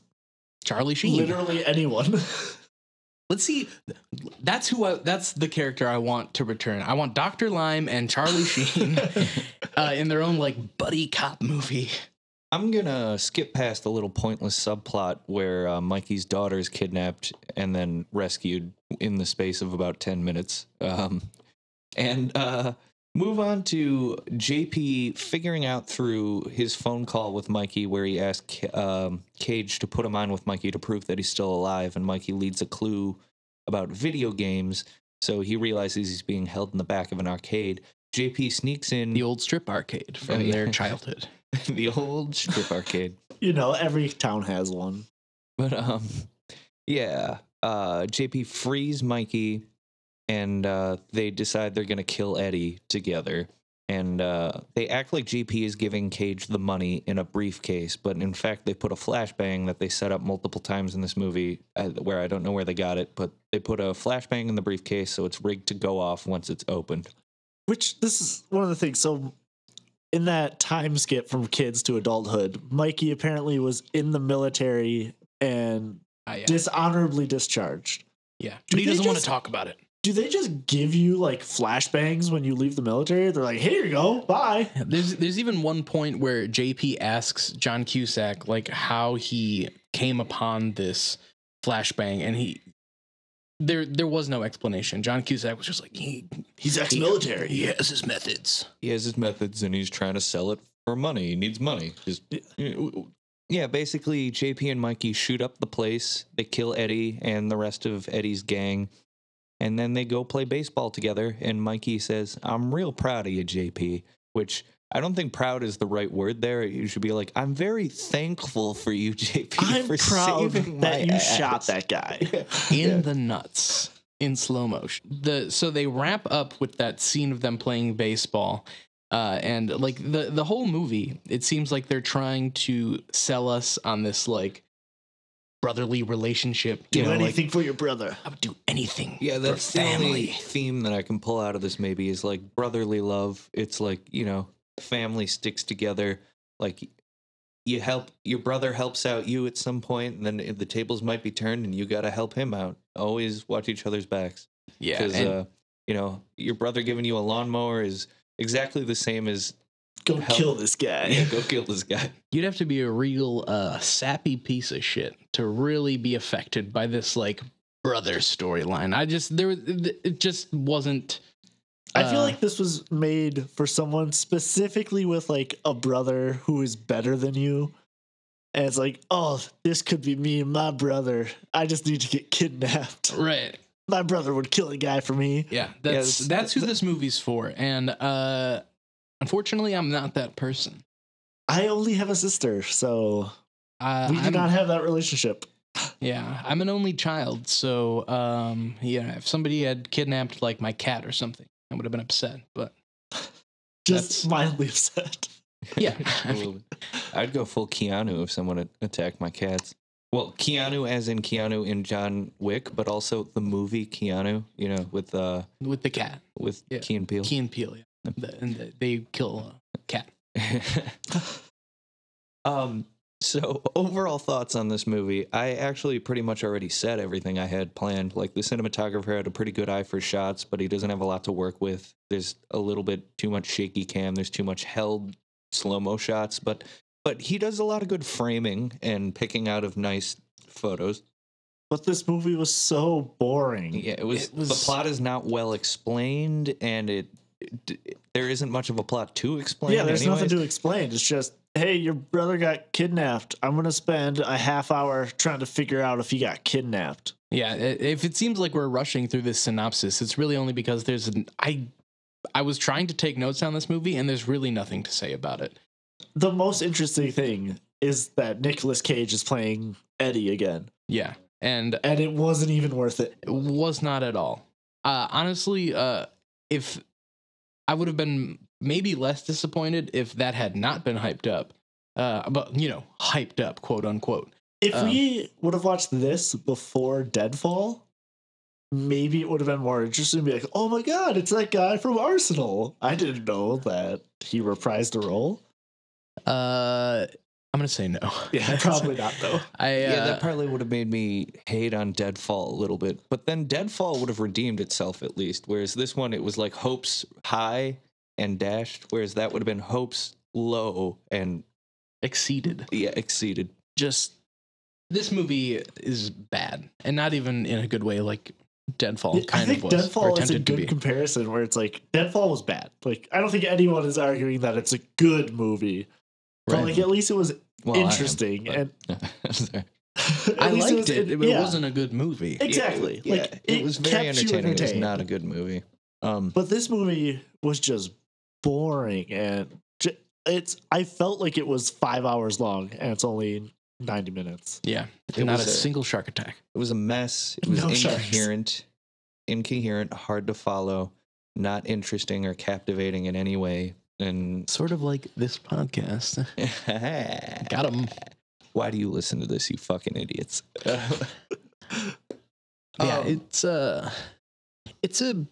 Charlie Sheen. literally anyone. Let's see. That's who. I, that's the character I want to return. I want Doctor Lime and Charlie Sheen uh, in their own like buddy cop movie. I'm gonna skip past a little pointless subplot where uh, Mikey's daughter is kidnapped and then rescued in the space of about ten minutes, um, and uh, move on to JP figuring out through his phone call with Mikey where he asked um, Cage to put him on with Mikey to prove that he's still alive, and Mikey leads a clue about video games, so he realizes he's being held in the back of an arcade. JP sneaks in The old strip arcade from Oh, yeah. their childhood. the old strip arcade. You know, every town has one. But um yeah, uh JP frees Mikey and uh they decide they're going to kill Eddie together. And uh they act like JP is giving Cage the money in a briefcase, but in fact they put a flashbang that they set up multiple times in this movie uh, where I don't know where they got it, but they put a flashbang in the briefcase so it's rigged to go off once it's opened. Which this is one of the things. So in that time skip from kids to adulthood, Mikey apparently was in the military and Ah, yeah. dishonorably discharged. yeah. Do But he doesn't want to talk about it. Do they just give you like flashbangs when you leave the military? They're like, here you go, bye. There's there's even one point where JP asks John Cusack like how he came upon this flashbang and he there there was no explanation. John Cusack was just like he He's ex-military. he has his methods. he has his methods and he's trying to sell it for money. He needs money. Just, yeah, basically, JP and Mikey shoot up the place. They kill Eddie and the rest of Eddie's gang. And then they go play baseball together. And Mikey says, I'm real proud of you, JP, which I don't think proud is the right word there. You should be like, I'm very thankful for you, JP, I'm for proud saving that my you ass." shot that guy. in the nuts in slow motion. The so they wrap up with that scene of them playing baseball. Uh, and like the the whole movie, it seems like they're trying to sell us on this like brotherly relationship. Do you know, like, anything for your brother. I would do anything. Yeah, for that's the only family. theme that I can pull out of this maybe is like brotherly love. It's like, you know, family sticks together. Like you help your brother helps out you at some point and then the tables might be turned and you got to help him out. Always watch each other's backs Yeah, cuz and- uh you know, your brother giving you a lawnmower is exactly the same as Go Help. kill this guy. yeah, go kill this guy. You'd have to be a real uh, sappy piece of shit to really be affected by this like brother storyline. I just there it just wasn't. I feel uh, like this was made for someone specifically with like a brother who is better than you. And it's like, oh, this could be me and my brother. I just need to get kidnapped. right. My brother would kill a guy for me. Yeah, that's this- that's who th- this movie's for, and uh, unfortunately, I'm not that person. I only have a sister, so Uh, we do I'm- not have that relationship. Yeah, I'm an only child, so um, yeah, if somebody had kidnapped like my cat or something, I would have been upset. But Just That's- mildly upset. yeah, I A mean, little bit. I'd go full Keanu if someone attacked my cats. Well, Keanu as in Keanu in John Wick, but also the movie Keanu, you know, with uh with the cat, with Yeah. Key and Peele. Key and Peele, yeah, The- and the, they kill a cat. um so overall thoughts on this movie. I actually pretty much already said everything i had planned. Like the cinematographer had a pretty good eye for shots but he doesn't have a lot to work with. There's a little bit too much shaky cam. There's too much held slow mo shots but but he does a lot of good framing and picking out of nice photos. But this movie was so boring. yeah it was, It was- the plot is not well explained and it, it- there isn't much of a plot to explain yeah, there's nothing to explain. It's just, hey, your brother got kidnapped. I'm gonna spend a half hour trying to figure out if he got kidnapped. Yeah, if it seems like we're rushing through this synopsis, it's really only because there's an I I was trying to take notes on this movie and there's really nothing to say about it. The most interesting thing is that Nicolas Cage is playing Eddie again, Yeah. And and it wasn't even worth it. it was not at all. Uh honestly, uh if I would have been maybe less disappointed if that had not been hyped up. Uh but you know, hyped up, quote unquote. If Um, we would have watched this before Deadfall, maybe it would have been more interesting to be like, oh my god, it's that guy from Arsenal. I didn't know that he reprised a role. Uh I'm gonna say no. Yeah, probably not though. I uh, yeah, that probably would have made me hate on Deadfall a little bit. But then Deadfall would have redeemed itself at least. Whereas this one, it was like hopes high and dashed. Whereas that would have been hopes low and exceeded. Yeah, exceeded. Just this movie is bad, and not even in a good way. Like Deadfall I kind think of was, or Deadfall is a good comparison where it's like Deadfall was bad. Like I don't think anyone is arguing that it's a good movie, but Right. like at least it was Well, I am, interesting and I least liked was it, in- but yeah, it wasn't a good movie. exactly. Yeah, like it, was very kept entertaining. It was not a good movie. Um, But this movie was just boring and j- it's. I felt like it was five hours long and it's only ninety minutes. Yeah, It not a was a- single shark attack. It was a mess. It was No sharks. incoherent, incoherent, hard to follow, not interesting or captivating in any way. And Sort of like this podcast. Got him. why do you listen to this, you fucking idiots? Yeah, Um, it's uh it's a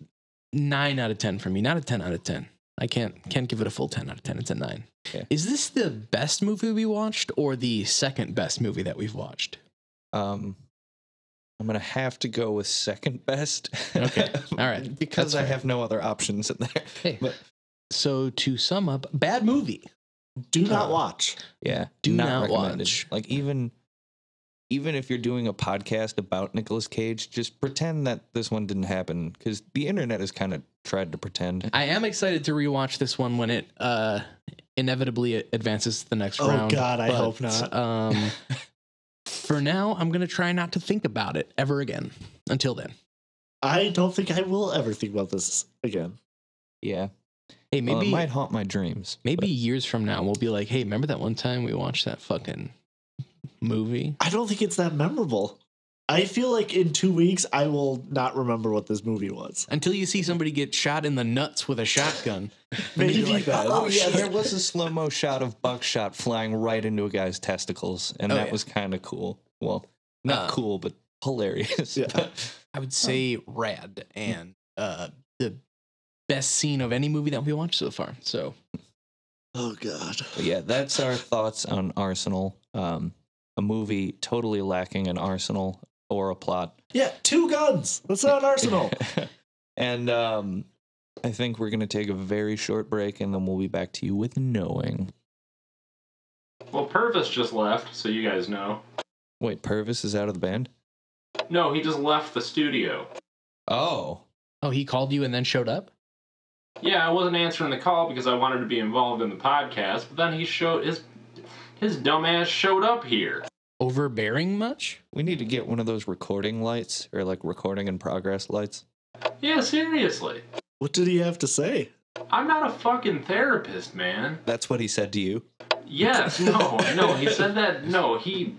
nine out of ten for me, not a ten out of ten. I can't can't give it a full ten out of ten. It's a nine. Okay. Is this the best movie we watched or the second best movie that we've watched? um, I'm gonna have to go with second best. Okay, all right, because that's I fair. have no other options in there. Hey, But so to sum up, bad movie. Do not Uh, watch. yeah, Do not recommended. watch. Like even even if you're doing a podcast about Nicolas Cage, just pretend that this one didn't happen because the internet has kind of tried to pretend. I am excited to rewatch this one when it uh inevitably advances to the next Oh, round. Oh God, I but, hope not. Um for now, I'm gonna try not to think about it ever again. Until then. I don't think I will ever think about this again. Yeah, Hey, Well, maybe it might haunt my dreams. Maybe but- years from now, we'll be like, hey, remember that one time we watched that fucking movie? I don't think it's that memorable. I feel like in two weeks I will not remember what this movie was. Until you see somebody get shot in the nuts with a shotgun. Maybe like, that. Oh, yeah, there was a slow mo shot of buckshot flying right into a guy's testicles, and Oh, that yeah. was kind of cool. Well, not Uh, cool, but hilarious. Yeah. I would say rad and uh, the best scene of any movie that we watched so far. So Oh god. But yeah, that's our thoughts on Arsenal. Um, a movie totally lacking an arsenal or a plot. Yeah, two guns. That's not an arsenal. and um, I think we're going to take a very short break and then we'll be back to you with knowing. Well, Purvis just left, so you guys know. Wait, Purvis is out of the band? No, he just left the studio. Oh. Oh, he called you and then showed up? Yeah, I wasn't answering the call because I wanted to be involved in the podcast, but then he showed his his dumbass showed up here. Overbearing much? We need to get one of those recording lights or like recording in progress lights. Yeah, seriously. what did he have to say? I'm not a fucking therapist, man. That's what he said to you. Yes, no, no. He said that. No, he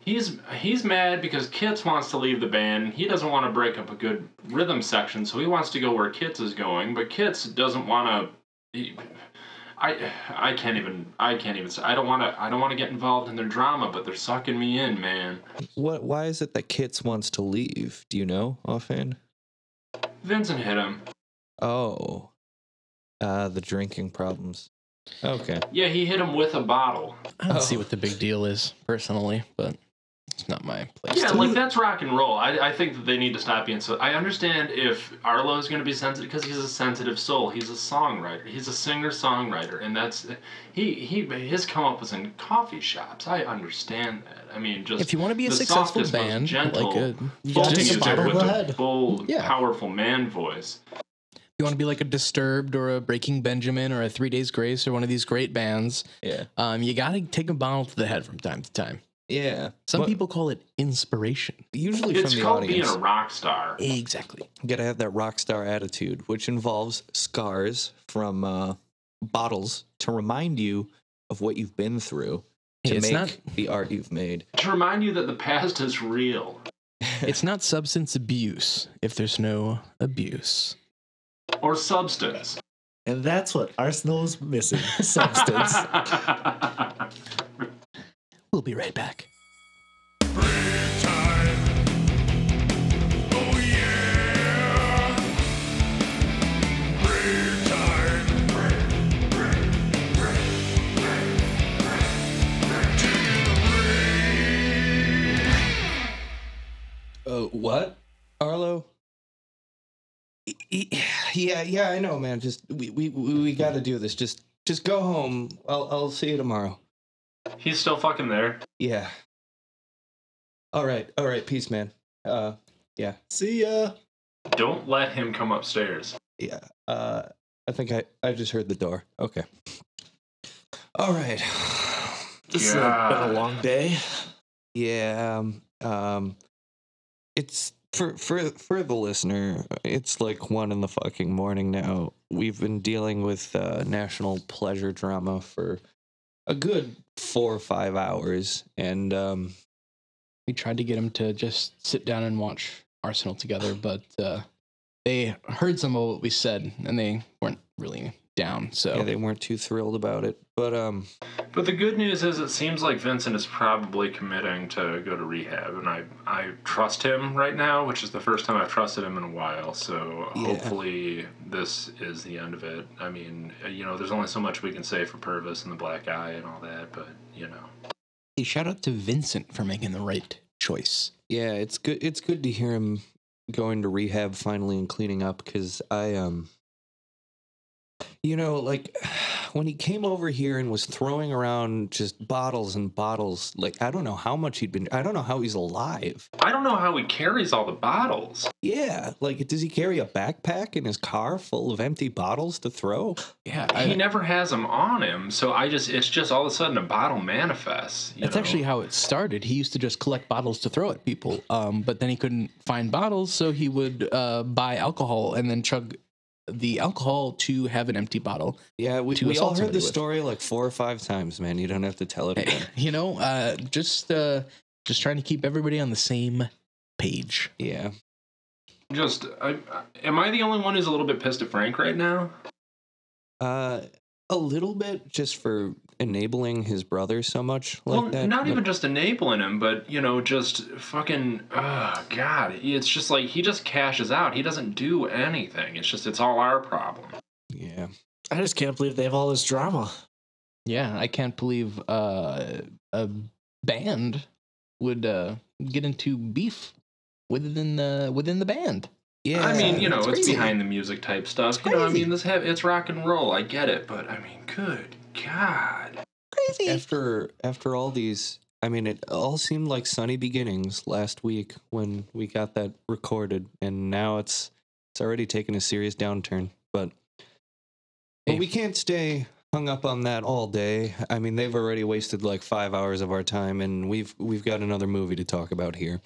he's he's mad because Kits wants to leave the band. He doesn't want to break up a good rhythm section, so he wants to go where Kits is going. But Kits doesn't want to. I I can't even I can't even say I don't want to I don't want to get involved in their drama, but they're sucking me in, man. What? Why is it that Kits wants to leave? Do you know offhand? Vincent hit him. Oh. Uh, the drinking problems. Okay. Yeah, he hit him with a bottle. I don't see Oh. what the big deal is, personally, but it's not my place. Yeah, to- like that's rock and roll. I, I think that they need to stop being so. I understand if Arlo is going to be sensitive because he's a sensitive soul. He's a songwriter. He's a singer songwriter, and that's he he his come up was in coffee shops. I understand that. I mean, just if you want to be a the successful softest, most band, gentle like a, You got just to music bottle with the a head. full, Yeah. powerful man voice. you want to be like a Disturbed or a Breaking Benjamin or a Three Days Grace or one of these great bands, Yeah. um, you got to take a bottle to the head from time to time. Yeah. Some But people call it inspiration. usually It's from the called audience. being a rock star. Exactly. You gotta have that rock star attitude, which involves scars from uh, bottles to remind you of what you've been through to It's make not- the art you've made. To remind you that the past is real. It's not substance abuse if there's no abuse. Or substance. And that's what Arsenal is missing. Substance. We'll be right back. Oh, what, Arlo? Yeah, yeah, I know, man. Just we we we, we got to do this. Just just go home. I'll I'll see you tomorrow. He's still fucking there. Yeah. All right. All right. Peace, man. Uh, yeah. See ya. Don't let him come upstairs. yeah. Uh, I think I I just heard the door. Okay. All right. This has been a long day. Yeah. Um, um it's for for for the listener, it's like one in the fucking morning now. We've been dealing with uh, national pleasure drama for a good four or five hours, and um, We tried to get him to just sit down and watch Arsenal together, but uh, they heard some of what we said and they weren't really down. So yeah, they weren't too thrilled about it. But um, But the good news is, it seems like Vincent is probably committing to go to rehab, and I I trust him right now, which is the first time I've trusted him in a while. So Yeah. hopefully this is the end of it. I mean, uh, you know, there's only so much we can say for Purvis and the Black Eye and all that, but you know. hey, shout out to Vincent for making the right choice. yeah, it's good. It's good to hear him going to rehab finally and cleaning up because I um, you know, like when he came over here and was throwing around just bottles and bottles, like I don't know how much he'd been. I don't know how he's alive. I don't know how he carries all the bottles. Yeah, like does he carry a backpack in his car full of empty bottles to throw? Yeah, he never has them on him, so I just it's just all of a sudden a bottle manifests. You that's know? actually how it started. He used to just collect bottles to throw at people, um, but then he couldn't find bottles, so he would uh, buy alcohol and then chug the alcohol to have an empty bottle. Yeah, we, we all heard the story like four or five times, man. You don't have to tell it again. you know, uh, just uh, just trying to keep everybody on the same page. yeah. just. I, I- am I the only one who's a little bit pissed at Frank right now? Uh, a little bit just for enabling his brother so much like well, that. not but- even just enabling him, but you know, just fucking. Oh God, it's just like he just cashes out. He doesn't do anything. It's just it's all our problem. Yeah. I just can't believe they have all this drama. Yeah, I can't believe uh, a band would uh, get into beef within the within the band. Yeah. I mean, you know, it's, crazy. behind the music type stuff. It's You know, I mean, this have it's rock and roll. I get it, but I mean, good God. Crazy. after after all these I mean it all seemed like sunny beginnings last week when we got that recorded and now it's it's already taken a serious downturn. But but we can't stay hung up on that all day. I mean, they've already wasted like 5 hours of our time and we've we've got another movie to talk about here.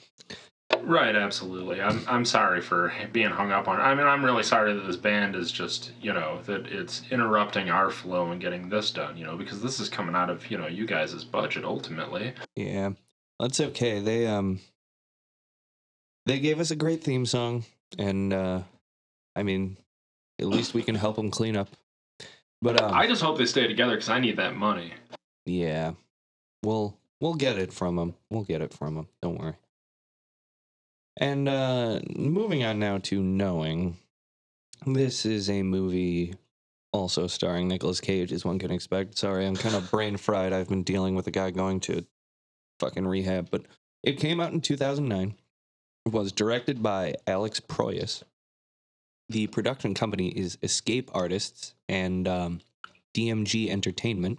Right, absolutely. I'm I'm sorry for being hung up on. I mean, I'm really sorry that this band is just you know that it's interrupting our flow and getting this done. You know, because this is coming out of you know you guys' budget ultimately. Yeah, that's okay. They um, they gave us a great theme song, and uh, I mean, at least we can help them clean up. But um, I just hope they stay together because I need that money. yeah, we'll we'll get it from them. We'll get it from them. Don't worry. And uh, moving on now to knowing, this is a movie also starring Nicolas Cage, as one can expect. Sorry, I'm kind of brain fried. I've been dealing with a guy going to fucking rehab, but it came out in 2009. It was directed by Alex Proyas. The production company is Escape Artists and um, DMG Entertainment.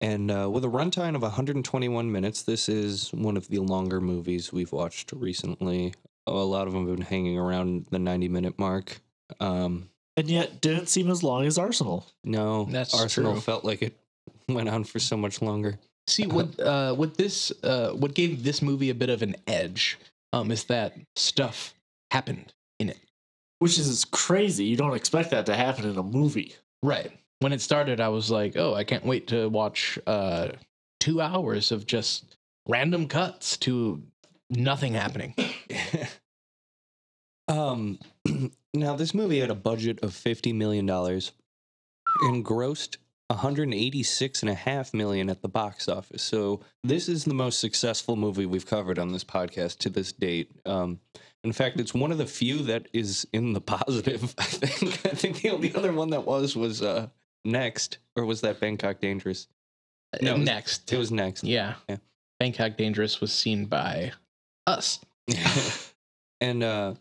And uh, with a runtime of 121 minutes, this is one of the longer movies we've watched recently. A lot of them have been hanging around the 90 minute mark. Um, And yet didn't seem as long as Arsenal. no, That's Arsenal true. felt like it went on for so much longer. See what uh, what this uh, what gave this movie a bit of an edge um, is that stuff happened in it. Which is crazy. You don't expect that to happen in a movie. Right. When it started, I was like, "Oh, I can't wait to watch uh, two hours of just random cuts to nothing happening." um, now this movie had a budget of fifty million dollars and grossed 186 and a half million at the box office. So this is the most successful movie we've covered on this podcast to this date. Um, in fact, it's one of the few that is in the positive. I think. I think the only other one that was was uh, next, or was that Bangkok Dangerous? No, it was- Next, It was next. yeah. Yeah. Bangkok Dangerous was seen by us. and uh,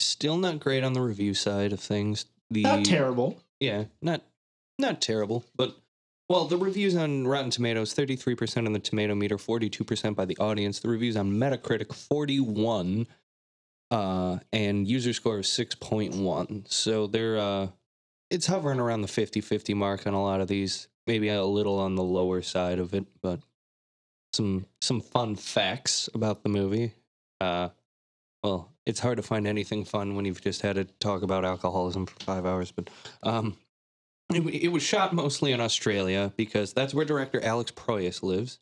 still not great on the review side of things. The Not terrible. yeah, not not terrible, but Well, the reviews on Rotten Tomatoes 33% on the tomato meter, 42% by the audience. The reviews on Metacritic 41 uh and user score is 6.1. So they're uh it's hovering around the 50-50 mark on a lot of these. Maybe a little on the lower side of it, but some some fun facts about the movie. Uh well, it's hard to find anything fun when you've just had to talk about alcoholism for 5 hours, but um it, it was shot mostly in Australia because that's where director Alex Proyas lives.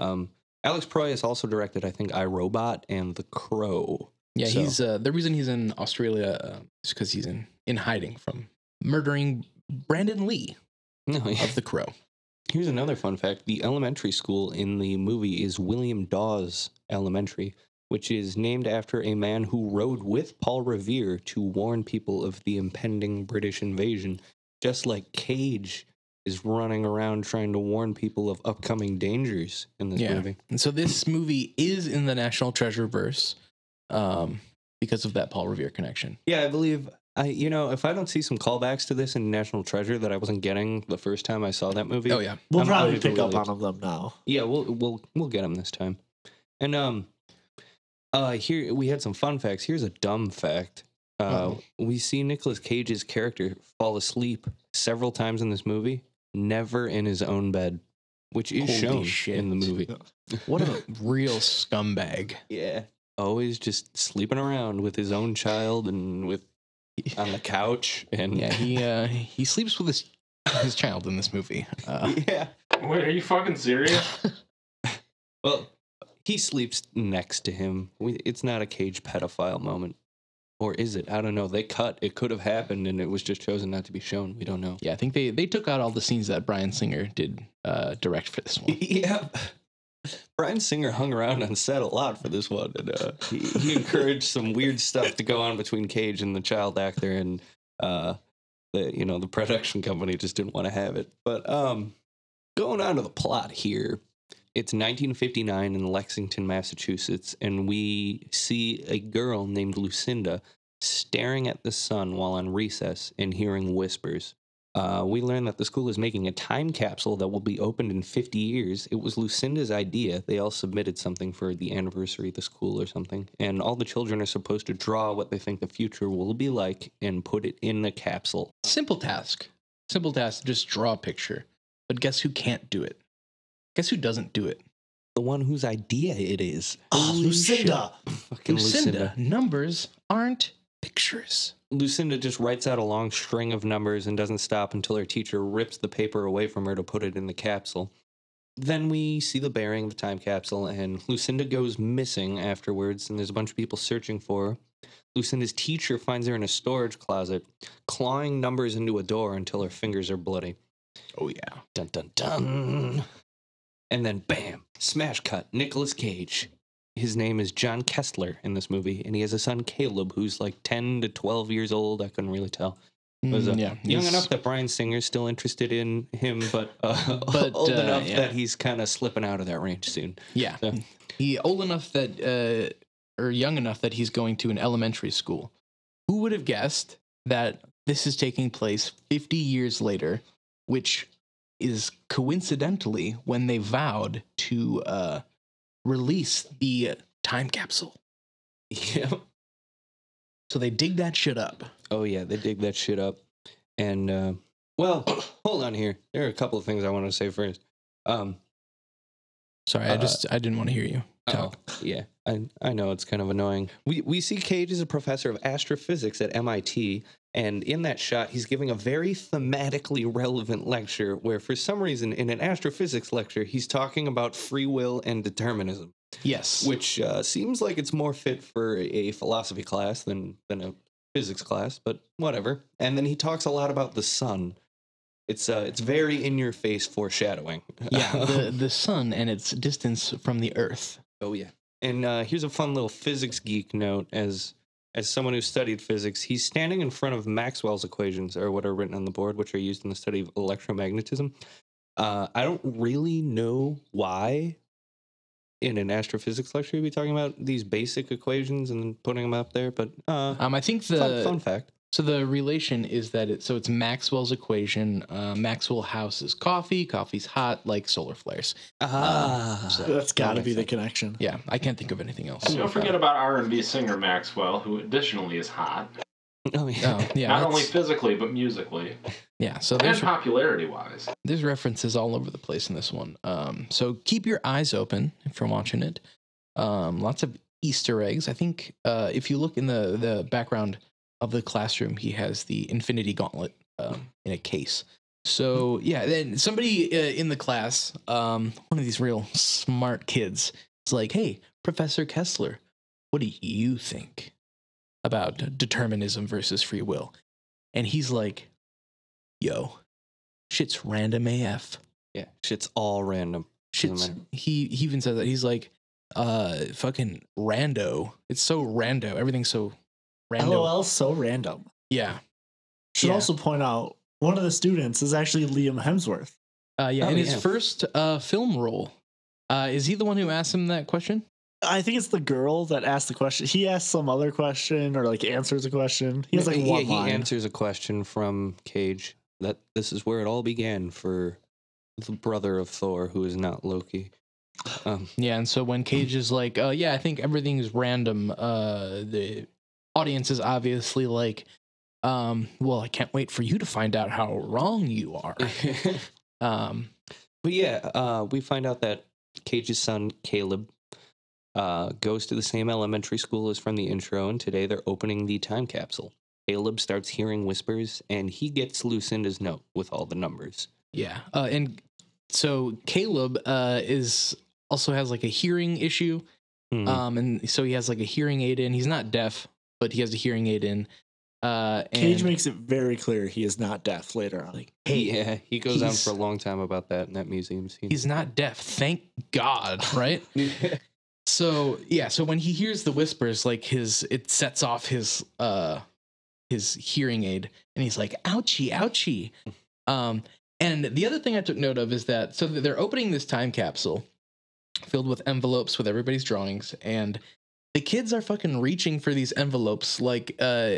Um, Alex Proyas also directed, I think, iRobot and The Crow. Yeah, So- he's uh, the reason he's in Australia uh, is because he's in in hiding from murdering Brandon Lee No, of The Crow. Here's another fun fact: the elementary school in the movie is William Dawes Elementary, which is named after a man who rode with Paul Revere to warn people of the impending British invasion, just like Cage is running around trying to warn people of upcoming dangers in this Yeah. movie. And so this movie is in the National Treasure verse um, because of that Paul Revere connection. Yeah, I believe I you know, if I don't see some callbacks to this in National Treasure that I wasn't getting the first time I saw that movie. Oh yeah, We'll I'm probably utterly pick up relieved. on them now. Yeah, we'll we'll we'll get them this time. And um uh here we had some fun facts. Here's a dumb fact. Uh Uh-oh. we see Nicolas Cage's character fall asleep several times in this movie, never in his own bed, which is Holy shown shit. in the movie. what a real scumbag. Yeah. Always just sleeping around with his own child and with on the couch and Yeah, he uh, he sleeps with his his child in this movie. Uh, yeah. Wait, are you fucking serious? Well, he sleeps next to him. We, it's not a cage pedophile moment. Or is it? I don't know. They cut. It could have happened and it was just chosen not to be shown. We don't know. yeah, I think they they took out all the scenes that Bryan Singer did uh, direct for this one. yeah. Bryan Singer hung around on set a lot for this one. And uh, he, he encouraged some weird stuff to go on between Cage and the child actor. And, uh, the, you know, the production company just didn't want to have it. But um, going on to the plot here. It's 1959 in Lexington, Massachusetts, and we see a girl named Lucinda staring at the sun while on recess and hearing whispers. Uh, we learned that the school is making a time capsule that will be opened in 50 years. It was Lucinda's idea. They all submitted something for the anniversary of the school or something. And all the children are supposed to draw what they think the future will be like and put it in a capsule. Simple task. Simple task. Just draw a picture. But guess who can't do it? Guess who doesn't do it? The one whose idea it is. Oh, Lucinda. Fucking Lucinda. Numbers aren't pictures. Lucinda just writes out a long string of numbers and doesn't stop until her teacher rips the paper away from her to put it in the capsule. Then we see the bearing of the time capsule, and Lucinda goes missing afterwards, and there's a bunch of people searching for her. Lucinda's teacher finds her in a storage closet, clawing numbers into a door until her fingers are bloody. Oh yeah. Dun dun dun. And then bam, smash cut, Nicolas Cage. His name is John Koestler in this movie, and he has a son, Caleb, who's like 10 to 12 years old. I couldn't really tell. Was, uh, Mm, yeah. Young enough that Bryan Singer's still interested in him, but, uh, But, old uh, enough yeah. that he's kind of slipping out of that range soon. Yeah. So- He old enough that uh or young enough that he's going to an elementary school. Who would have guessed that this is taking place 50 years later, which is coincidentally when they vowed to uh release the time capsule. Yeah. So they dig that shit up. Oh, yeah, they dig that shit up. And, uh, well, hold on here. There are a couple of things I want to say first. Um, Sorry, I Uh, just I didn't want to hear you Oh, yeah. I, I know it's kind of annoying. We, we see Cage as a professor of astrophysics at MIT, and in that shot, he's giving a very thematically relevant lecture where, for some reason, in an astrophysics lecture, he's talking about free will and determinism, Yes. which uh, seems like it's more fit for a philosophy class than, than a physics class, but whatever. And then he talks a lot about the sun. It's uh, it's very in your face foreshadowing. yeah, the the sun and its distance from the earth. Oh yeah. And uh, here's a fun little physics geek note as as someone who studied physics, he's standing in front of Maxwell's equations, or what are written on the board, which are used in the study of electromagnetism. Uh, I don't really know why in an astrophysics lecture you'd be talking about these basic equations and putting them up there, but uh, Um I think the fun, fun fact. So the relation is that it so it's Maxwell's equation. Uh, Maxwell house is coffee. Coffee's hot like solar flares. Ah, so- That's got to be the. Uh, connection. Yeah, I can't think of anything else. Don't forget about R&B singer Maxwell, who additionally is hot, oh yeah. Oh, yeah, not only physically but musically yeah. So and there's popularity-wise. there's references all over the place in this one. Um, so keep your eyes open if you're watching it. Um, lots of Easter eggs. I think uh, if you look in the the background of the classroom, he has the Infinity Gauntlet um, in a case. So yeah, then somebody uh, in the class, um, one of these real smart kids, is like, "Hey, Professor Koestler, what do you think about determinism versus free will?" And he's like, "Yo, shit's random AF." Yeah, shit's all random. Shit's, he he even says that he's like, uh, fucking rando. It's so rando. Everything's so rando. LOL, so random. Yeah, Should Yeah. also point out one of the students is actually Liam Hemsworth. uh, yeah. Oh, in his yeah. first uh film role, uh, is he the one who asked him that question? I think it's the girl that asked the question. He asks some other question or like answers a question. He has like yeah, one he line. answers a question from Cage that this is where it all began for the brother of Thor, who is not Loki. Um, Yeah, and so when Cage is like, uh, yeah, I think everything's random. Uh, the audience is obviously like, um, well, I can't wait for you to find out how wrong you are. Um, but yeah, uh, we find out that Cage's son Caleb uh, goes to the same elementary school as from the intro, and today they're opening the time capsule. Caleb starts hearing whispers, and he gets Lucinda's note with all the numbers. Yeah, uh, and so Caleb uh, is also has like a hearing issue, Mhm. um, and so he has like a hearing aid in. He's not deaf, but he has a hearing aid in. Uh, Cage makes it very clear he is not deaf later on. like, hey, yeah, he goes on for a long time about that in that museum scene. he's not deaf. Thank God, right? so yeah, so when he hears the whispers, like his, it sets off his uh his hearing aid, and he's like, "Ouchie, ouchie." Um, and the other thing I took note of is that so they're opening this time capsule filled with envelopes with everybody's drawings, and the kids are fucking reaching for these envelopes like uh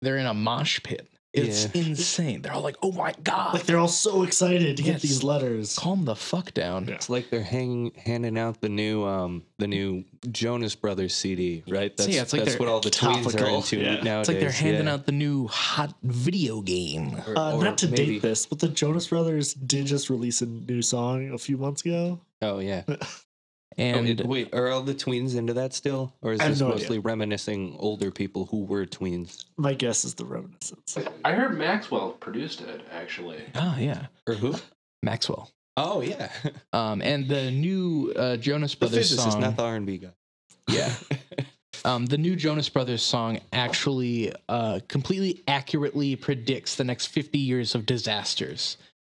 they're in a mosh pit. It's Yeah. insane. They're all like, "Oh my god!" Like they're all so excited to Yes. get these letters. Calm the fuck down. Yeah. It's like they're hanging handing out the new um the new Jonas Brothers CD, right? So, That's yeah, it's like that's what all the tweens are into Yeah. nowadays. It's like they're handing yeah. out the new hot video game. Or- Uh, or not to maybe- date this, but the Jonas Brothers did just release a new song a few months ago. Oh yeah. Oh, And it- wait, are all the tweens into that still, or is this no mostly reminiscing older people who were tweens? My guess is the reminiscence. I heard Maxwell produced it actually. ah yeah, Or who? Maxwell. Oh yeah, Um, and the new uh, Jonas the Brothers physicist, song. not the R and B guy. Yeah. Um, the new Jonas Brothers song actually uh, completely accurately predicts the next 50 years of disasters.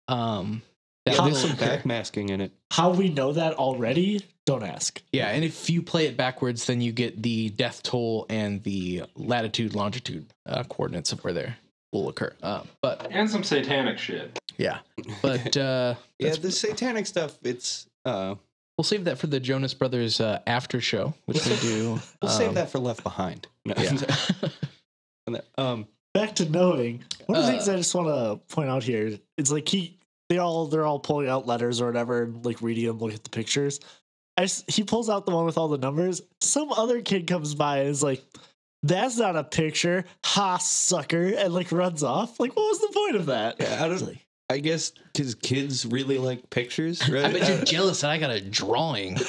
Um, that yeah, there's some backmasking in it. How we know that already? Don't ask. Yeah, and if you play it backwards, then you get the death toll and the latitude, longitude uh, coordinates of where they will occur. Uh, but And some satanic shit. yeah, but uh, yeah, the satanic stuff. It's uh, we'll save that for the Jonas Brothers uh, after show, which we do. we'll um, save that for Left Behind. No. Yeah. And that- um, Back to knowing. One of the things Uh, I just want to point out here, it's like he, they all, they're all pulling out letters or whatever, and like reading them, look at the pictures. I s he pulls out the one with all the numbers. Some other kid comes by and is like, "That's not a picture, ha sucker," and like runs off. Like, what was the point of that? yeah, I don't. I guess because kids really like pictures, right? I bet you're jealous that I got a drawing.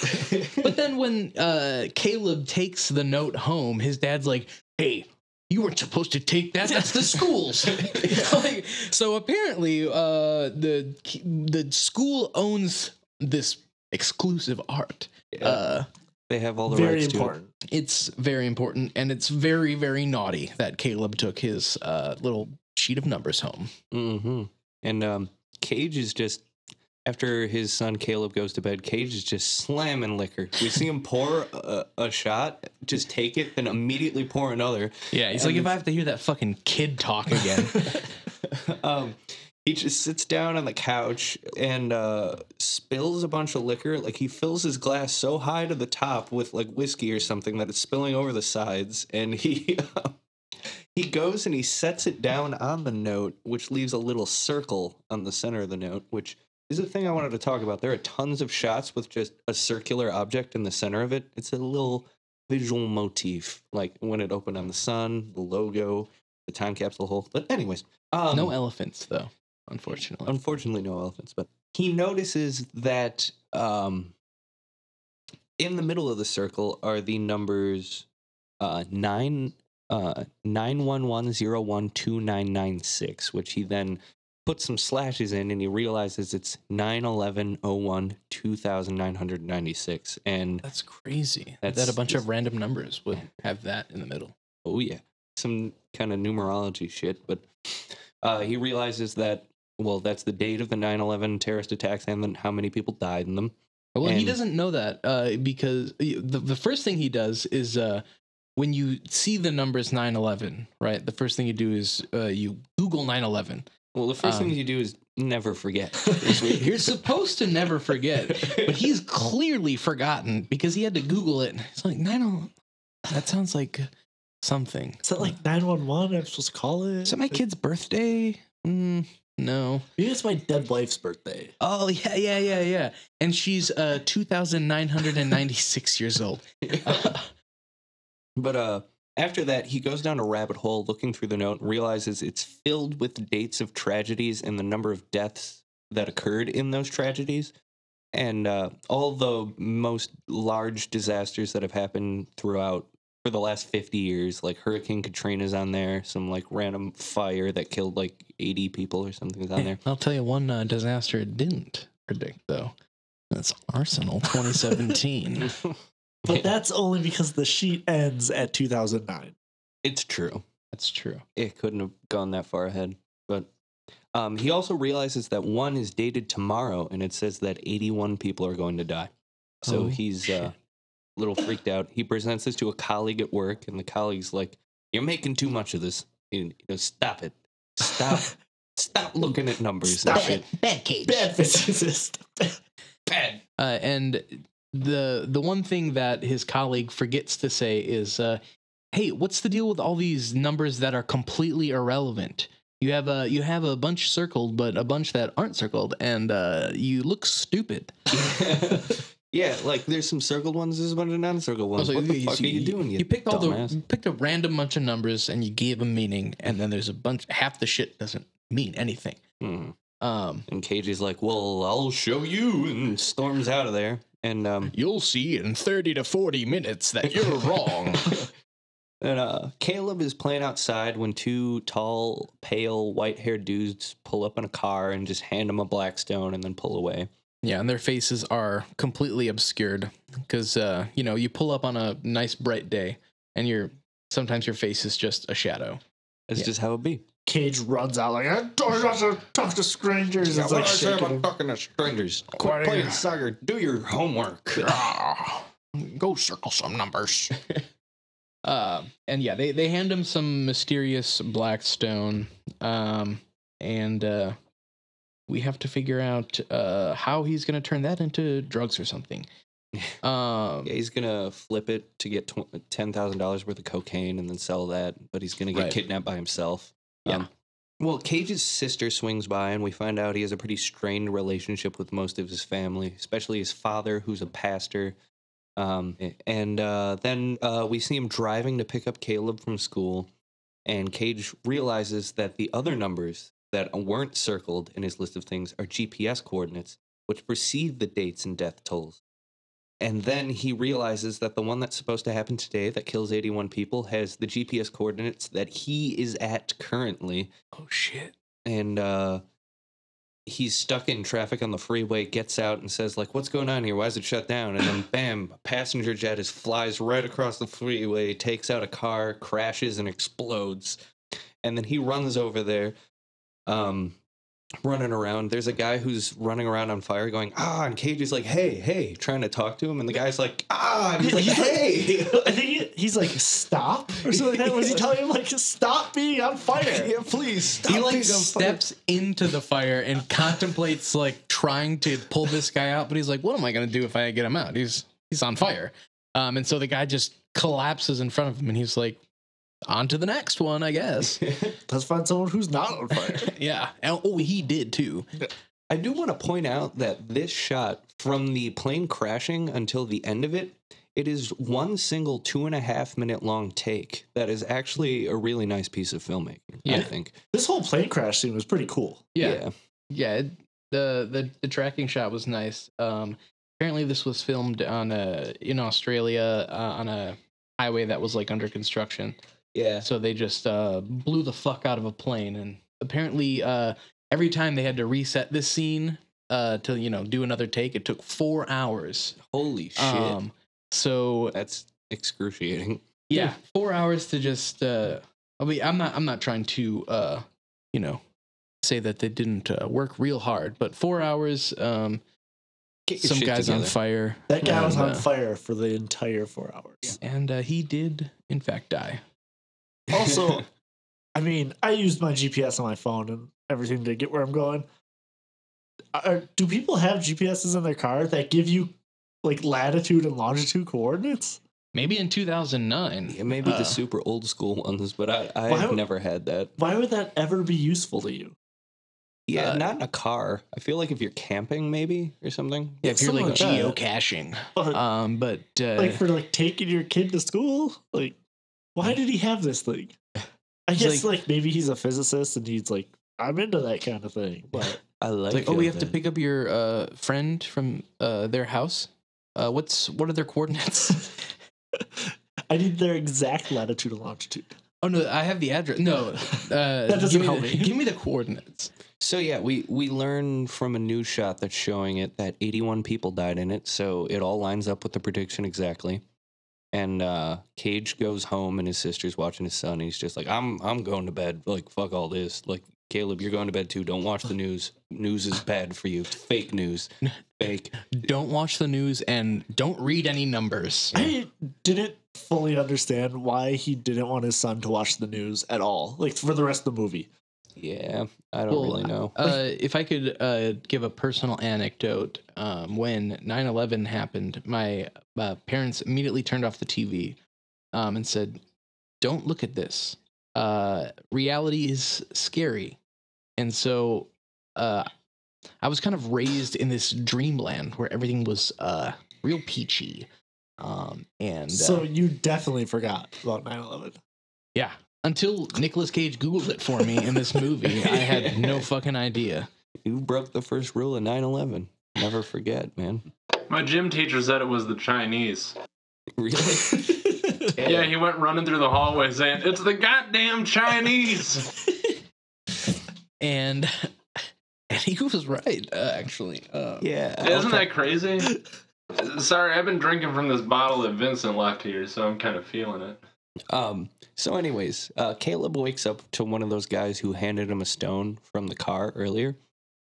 But then when uh, Caleb takes the note home, his dad's like, "Hey, you weren't supposed to take that. That's the school's." Like, so apparently, uh, the the school owns this exclusive art. Yeah, Uh, they have all the Very rights important. it's very important, and it's very very naughty that Caleb took his uh, little sheet of numbers home. to it. hmm And um, Cage is just after his son Caleb goes to bed. Cage is just slamming liquor. We see him pour a, a shot, just take it, then immediately pour another. Yeah, he's And like, if I have to hear that fucking kid talk again. um, he just sits down on the couch and uh, spills a bunch of liquor. Like he fills his glass so high to the top with like whiskey or something that it's spilling over the sides, and he he goes and he sets it down on the note, which leaves a little circle on the center of the note, which is a thing I wanted to talk about. There are tons of shots with just a circular object in the center of it. It's a little visual motif, like when it opened on the sun, the logo, the time capsule hole. But anyways, um, no elephants though, unfortunately. Unfortunately, no elephants. But he notices that um, in the middle of the circle are the numbers uh, nine uh, nine one one zero one two nine nine six, which he then puts some slashes in, and he realizes it's nine eleven oh one two thousand nine hundred ninety six. And That's crazy. That's- that a bunch of random numbers would have that in the middle. oh yeah, some kind of numerology shit. But uh, he realizes that well, that's the date of the 9/11 terrorist attacks and then how many people died in them. Well, he doesn't know that uh, because the the first thing he does is uh, when you see the numbers 9/11, right? The first thing you do is uh, you Google 9/11. Well, the first Um, thing you do is never forget. You're supposed to never forget, but he's clearly forgotten because he had to Google it. It's like 9 That sounds like something. Is that like 911? I'm supposed to call it? Is that my kid's birthday? Mm, no. Maybe it's my dead wife's birthday. Oh yeah, yeah, yeah, yeah. And she's uh 2,996 years old. But uh, after that, he goes down a rabbit hole looking through the note and realizes it's filled with dates of tragedies and the number of deaths that occurred in those tragedies. And uh, all the most large disasters that have happened throughout for the last 50 years, like Hurricane Katrina's on there, some like random fire that killed like 80 people or something is on there. I'll tell you one uh, disaster it didn't predict though. That's Arsenal 2017. But that's only because the sheet ends at 2009. it's true. That's true. it couldn't have gone that far ahead. But um, he also realizes that one is dated tomorrow, and it says that 81 people are going to die. So Oh, he's shit. uh, a little freaked out. He presents this to a colleague at work, and the colleague's like, "You're making too much of this. You you know, stop it. Stop. stop looking at numbers Stop and shit. Bad cage. Bad physicist. Bad. Uh, and the the one thing that his colleague forgets to say is, uh, "Hey, what's the deal with all these numbers that are completely irrelevant? You have a you have a bunch circled, but a bunch that aren't circled, and uh, you look stupid." yeah, like there's some circled ones, there's a bunch of non-circled ones. Also, what the fuck are you doing? You, You picked all the you picked a random bunch of numbers and you gave them meaning, and then there's a bunch. Half the shit doesn't mean anything. Hmm. Um, And Cage is like, "Well, I'll show you," and storms out of there. And um, you'll see in thirty to forty minutes that you're wrong. and uh, Caleb is playing outside when two tall, pale, white-haired dudes pull up in a car and just hand him a black stone and then pull away. Yeah, and their faces are completely obscured because uh, you know you pull up on a nice bright day, and you're sometimes your face is just a shadow. That's Yeah. just how it be. Cage runs out like, I don't want to talk to strangers. Yeah, it's what like I say about talking to strangers. Quit Quitting. playing soccer. Do your homework. Go circle some numbers. uh, and yeah, they, they hand him some mysterious black stone. Um, and uh, we have to figure out uh, how he's going to turn that into drugs or something. Um, Yeah, he's gonna flip it to get tw- ten thousand dollars worth of cocaine and then sell that, but he's gonna get Right. kidnapped by himself. Yeah. well, Cage's sister swings by, and we find out he has a pretty strained relationship with most of his family, especially his father, who's a pastor. Um, and uh, then uh, we see him driving to pick up Caleb from school, and Cage realizes that the other numbers that weren't circled in his list of things are GPS coordinates, which precede the dates and death tolls. And then he realizes that the one that's supposed to happen today that kills 81 people has the GPS coordinates that he is at currently. oh, shit. And uh, he's stuck in traffic on the freeway, gets out and says, like, what's going on here? Why is it shut down? And then bam, a passenger jet is flies right across the freeway, takes out a car, crashes and explodes. And then he runs over there. Um, running around. There's a guy who's running around on fire going, ah, and Cage is like, hey, hey, trying to talk to him. And the guy's like, ah, and he's like, hey. I think he- he's like, stop or something like that. Was he telling him, like, stop being on fire? yeah, please stop. he like being on fire." steps into the fire and contemplates like trying to pull this guy out, but he's like, "What am I gonna do if I get him out? He's he's on fire." Um, and so the guy just collapses in front of him, and he's like, on to the next one, I guess. Let's find someone who's not on fire. yeah. And- Oh, he did too. I do want to point out that this shot from the plane crashing until the end of it, it is one single two and a half minute long take. That is actually a really nice piece of filmmaking. I think. this whole plane crash scene was pretty cool. Yeah. Yeah. it- the, the the tracking shot was nice. Um, apparently this was filmed on a in Australia uh, on a highway that was like under construction. Yeah. So they just uh, blew the fuck out of a plane, and apparently, uh, every time they had to reset this scene uh, to you know do another take, it took four hours. Holy shit. Um, so That's excruciating. yeah, four hours to just. Uh, I mean, I'm not. I'm not trying to, uh, you know, say that they didn't uh, work real hard, but four hours. Um, Get your some shit guys on fire. That guy was on uh, fire for the entire four hours. and uh, he did in fact die. Also, I mean, I used my GPS on my phone and everything to get where I'm going. Are, do people have GPSs in their car that give you like latitude and longitude coordinates? Maybe in 2009. Yeah, maybe Uh, the super old school ones, but I, I've would- never had that. Why would that ever be useful to you? Yeah, Uh, not in a car. I feel like if you're camping, maybe or something. Yeah, if you're like Something like that. geocaching. But, Um, but uh, like for like taking your kid to school, like why did he have this thing? I It's guess like- like, maybe he's a physicist and he's like, I'm into that kind of thing. But I like. it's like, oh, we have to pick up your uh, friend from uh, their house. Uh, what's what are their coordinates? I need their exact latitude and longitude. oh no, I have the address. No, uh, that doesn't give me help the, me. Give me the coordinates. So yeah, we we learn from a news shot that's showing it that 81 people died in it, so it all lines up with the prediction exactly. And uh Cage goes home and his sister's watching his son. And he's just like, "I'm I'm going to bed. Like fuck all this. Like Caleb, you're going to bed too. Don't watch the news. News is bad for you. It's fake news. Fake." Don't watch the news and don't read any numbers. I didn't fully understand why he didn't want his son to watch the news at all, like for the rest of the movie. Yeah, I don't Well, really know. Uh, if I could uh, give a personal anecdote, um, when 9 11 happened, my uh, parents immediately turned off the TV um, and said, Don't look at this. Uh, reality is scary. And so uh, I was kind of raised in this dreamland where everything was uh, real peachy. Um, and uh, So you definitely forgot about 9/11. yeah, until Nicolas Cage Googled it for me in this movie, I had no fucking idea. You broke the first rule of 9/11. Never forget, man. My gym teacher said it was the Chinese. Really? Yeah, he went running through the hallway saying, "It's the goddamn Chinese." and and he was right uh, actually uh, yeah. Isn't that crazy? Sorry, I've been drinking from this bottle that Vincent left here, so I'm kind of feeling it. Um. So, anyways, uh, Caleb wakes up to one of those guys who handed him a stone from the car earlier,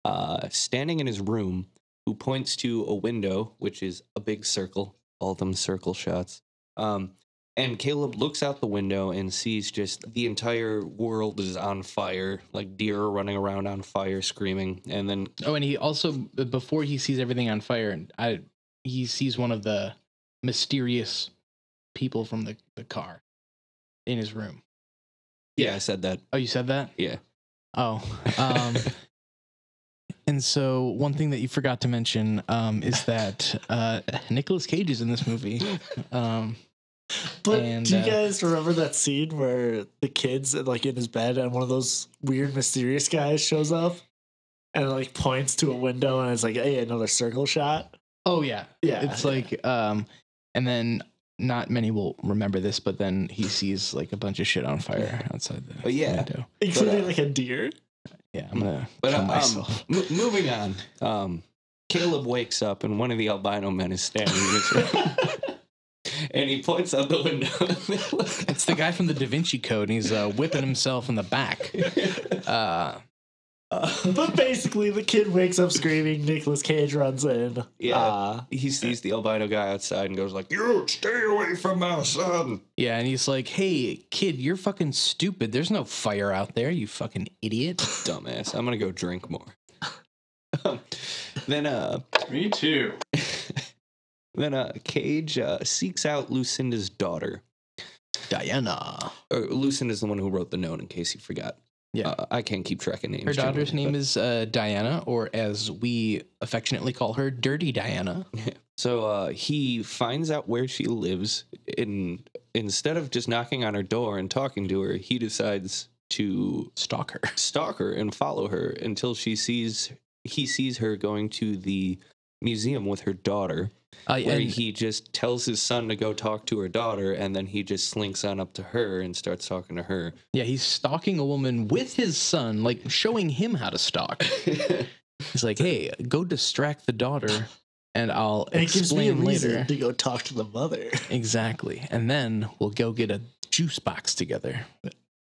uh, standing in his room, who points to a window, which is a big circle. All them circle shots. Um. And Caleb looks out the window and sees just the entire world is on fire, like deer are running around on fire, screaming. And then oh and he also before he sees everything on fire and i he sees one of the mysterious people from the, the car in his room yeah, I said that. oh you said that Yeah. oh um and so one thing that you forgot to mention um is that uh Nicolas Cage is in this movie um But And, do you uh, guys remember that scene where the kids like in his bed and one of those weird mysterious guys shows up and like points to a window and it's like, hey, another circle shot? oh yeah Yeah. it's like um and then not many will remember this but then he sees like a bunch of shit on fire outside the Oh, yeah. window. Including but, uh, like a deer. yeah i'm gonna But kill um, myself. mo- moving on, um, Caleb wakes up and one of the albino men is standing in his room, and he points out the window. it's the guy from the da vinci code and he's uh, whipping himself in the back. Uh but basically, the kid wakes up screaming. Nicolas Cage runs in. Yeah. Uh, he sees the albino guy outside and goes like, "You stay away from my son." yeah and he's like hey kid you're fucking stupid there's no fire out there you fucking idiot Dumbass. I'm gonna go drink more. Um, then uh Me too. then uh Cage uh, seeks out Lucinda's daughter. diana or Lucinda's the one who wrote the note. In case you forgot. Yeah. Uh, I can't keep track of names. Her daughter's name but- is uh, Diana, or as we affectionately call her, Dirty Diana. So uh, he finds out where she lives. In instead of just knocking on her door and talking to her, he decides to Stalk her. stalk her and follow her until she sees he sees her going to the museum with her daughter, Uh, where and he just tells his son to go talk to her daughter, and then he just slinks on up to her and starts talking to her. yeah, he's stalking a woman with his son, like showing him how to stalk. He's like, "Hey, go distract the daughter, and I'll And it gives me a explain reason later." to go talk to the mother. Exactly, and then we'll go get a juice box together.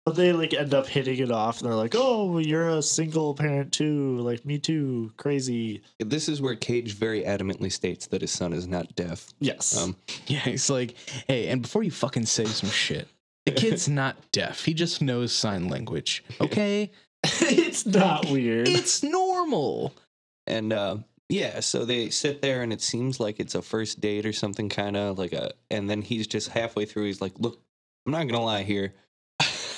But they like end up hitting it off, and they're like, "Oh, you're a single parent too, like me too, crazy." this is where Cage very adamantly states that his son is not deaf. Yes, Um, Yeah, he's like, "Hey, and before you fucking say some shit, the kid's not deaf. He just knows sign language. Okay, it's not weird. it's normal." and uh, yeah, so they sit there, and it seems like it's a first date or something, kind of like a. And then he's just halfway through. He's like, "Look, I'm not gonna lie here.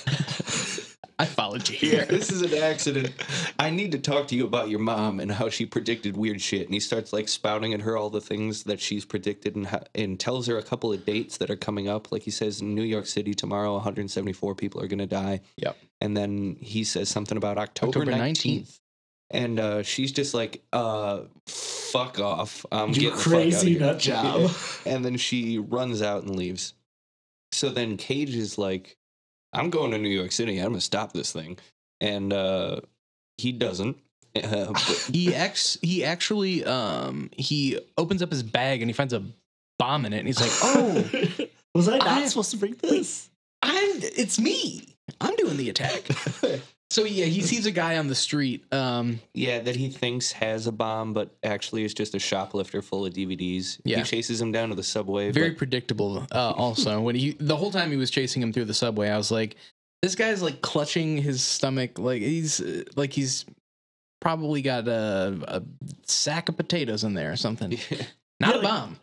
I followed you Yeah, here. this is an accident. I need to talk to you about your mom and how she predicted weird shit. And he starts like spouting at her all the things that she's predicted and how, and tells her a couple of dates that are coming up. Like he says, in New York City tomorrow, 174 people are gonna die. Yep. And then he says something about October, October 19th. 19th. And uh, she's just like, uh, fuck off. I'm you getting the fuck outta crazy here." nut job. and then she runs out and leaves. So then Cage is like, I'm going to New York City. I'm going to stop this thing. And uh, he doesn't. Uh, He ex he actually um he opens up his bag and he finds a bomb in it and he's like, "Oh, was I not I- supposed to bring this? I'm it's me. I'm doing the attack." So yeah, he sees a guy on the street. Um yeah, that he thinks has a bomb, but actually is just a shoplifter full of DVDs. Yeah. He chases him down to the subway. very but- predictable uh also when he the whole time he was chasing him through the subway, I was like, this guy's like clutching his stomach like he's uh, like he's probably got a, a sack of potatoes in there or something. Not Yeah, a like- bomb.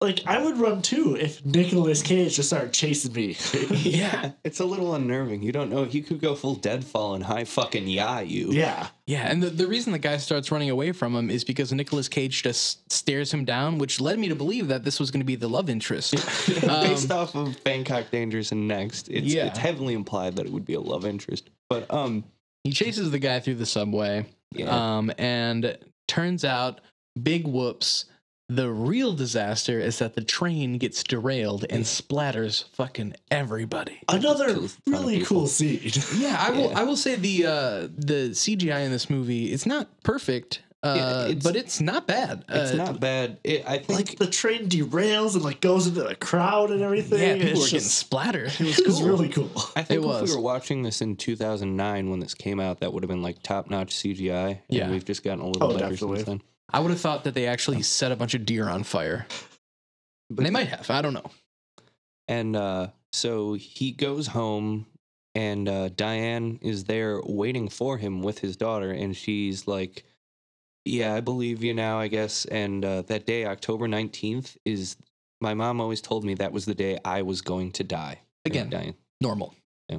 Like I would run too if Nicolas Cage just started chasing me. yeah, it's a little unnerving. You don't know. He could go full deadfall and high fucking yeah you. yeah, Yeah, and the, the reason the guy starts running away from him is because Nicolas Cage just stares him down, which led me to believe that this was going to be the love interest. Based Um, off of Bangkok Dangerous and Next, it's, Yeah. it's heavily implied that it would be a love interest. But um, he chases the guy through the subway, yeah, um, and turns out, big whoops. The real disaster is that the train gets derailed and splatters fucking everybody. another Kills a ton of really cool scene. Yeah, I will. Yeah. I will say the uh, the CGI in this movie it's not perfect, uh, Yeah, it's- but it's not bad. it's Uh, not bad. It, I think like the train derails and like goes into the crowd and everything. Yeah, people it's were getting splattered. It was It was cool. really cool. I think It if was. we were watching this in 2009 when this came out, that would have been like top notch CGI. And Yeah. we've just gotten a little Oh, better definitely. since then. I would have thought that they actually set a bunch of deer on fire. But they might have. I don't know. And uh, so he goes home, and uh, Diane is there waiting for him with his daughter, and she's like, "Yeah, I believe you now, I guess." And uh, that day, October nineteenth, is my mom always told me that was the day I was going to die. Again. Diane, Normal. Yeah,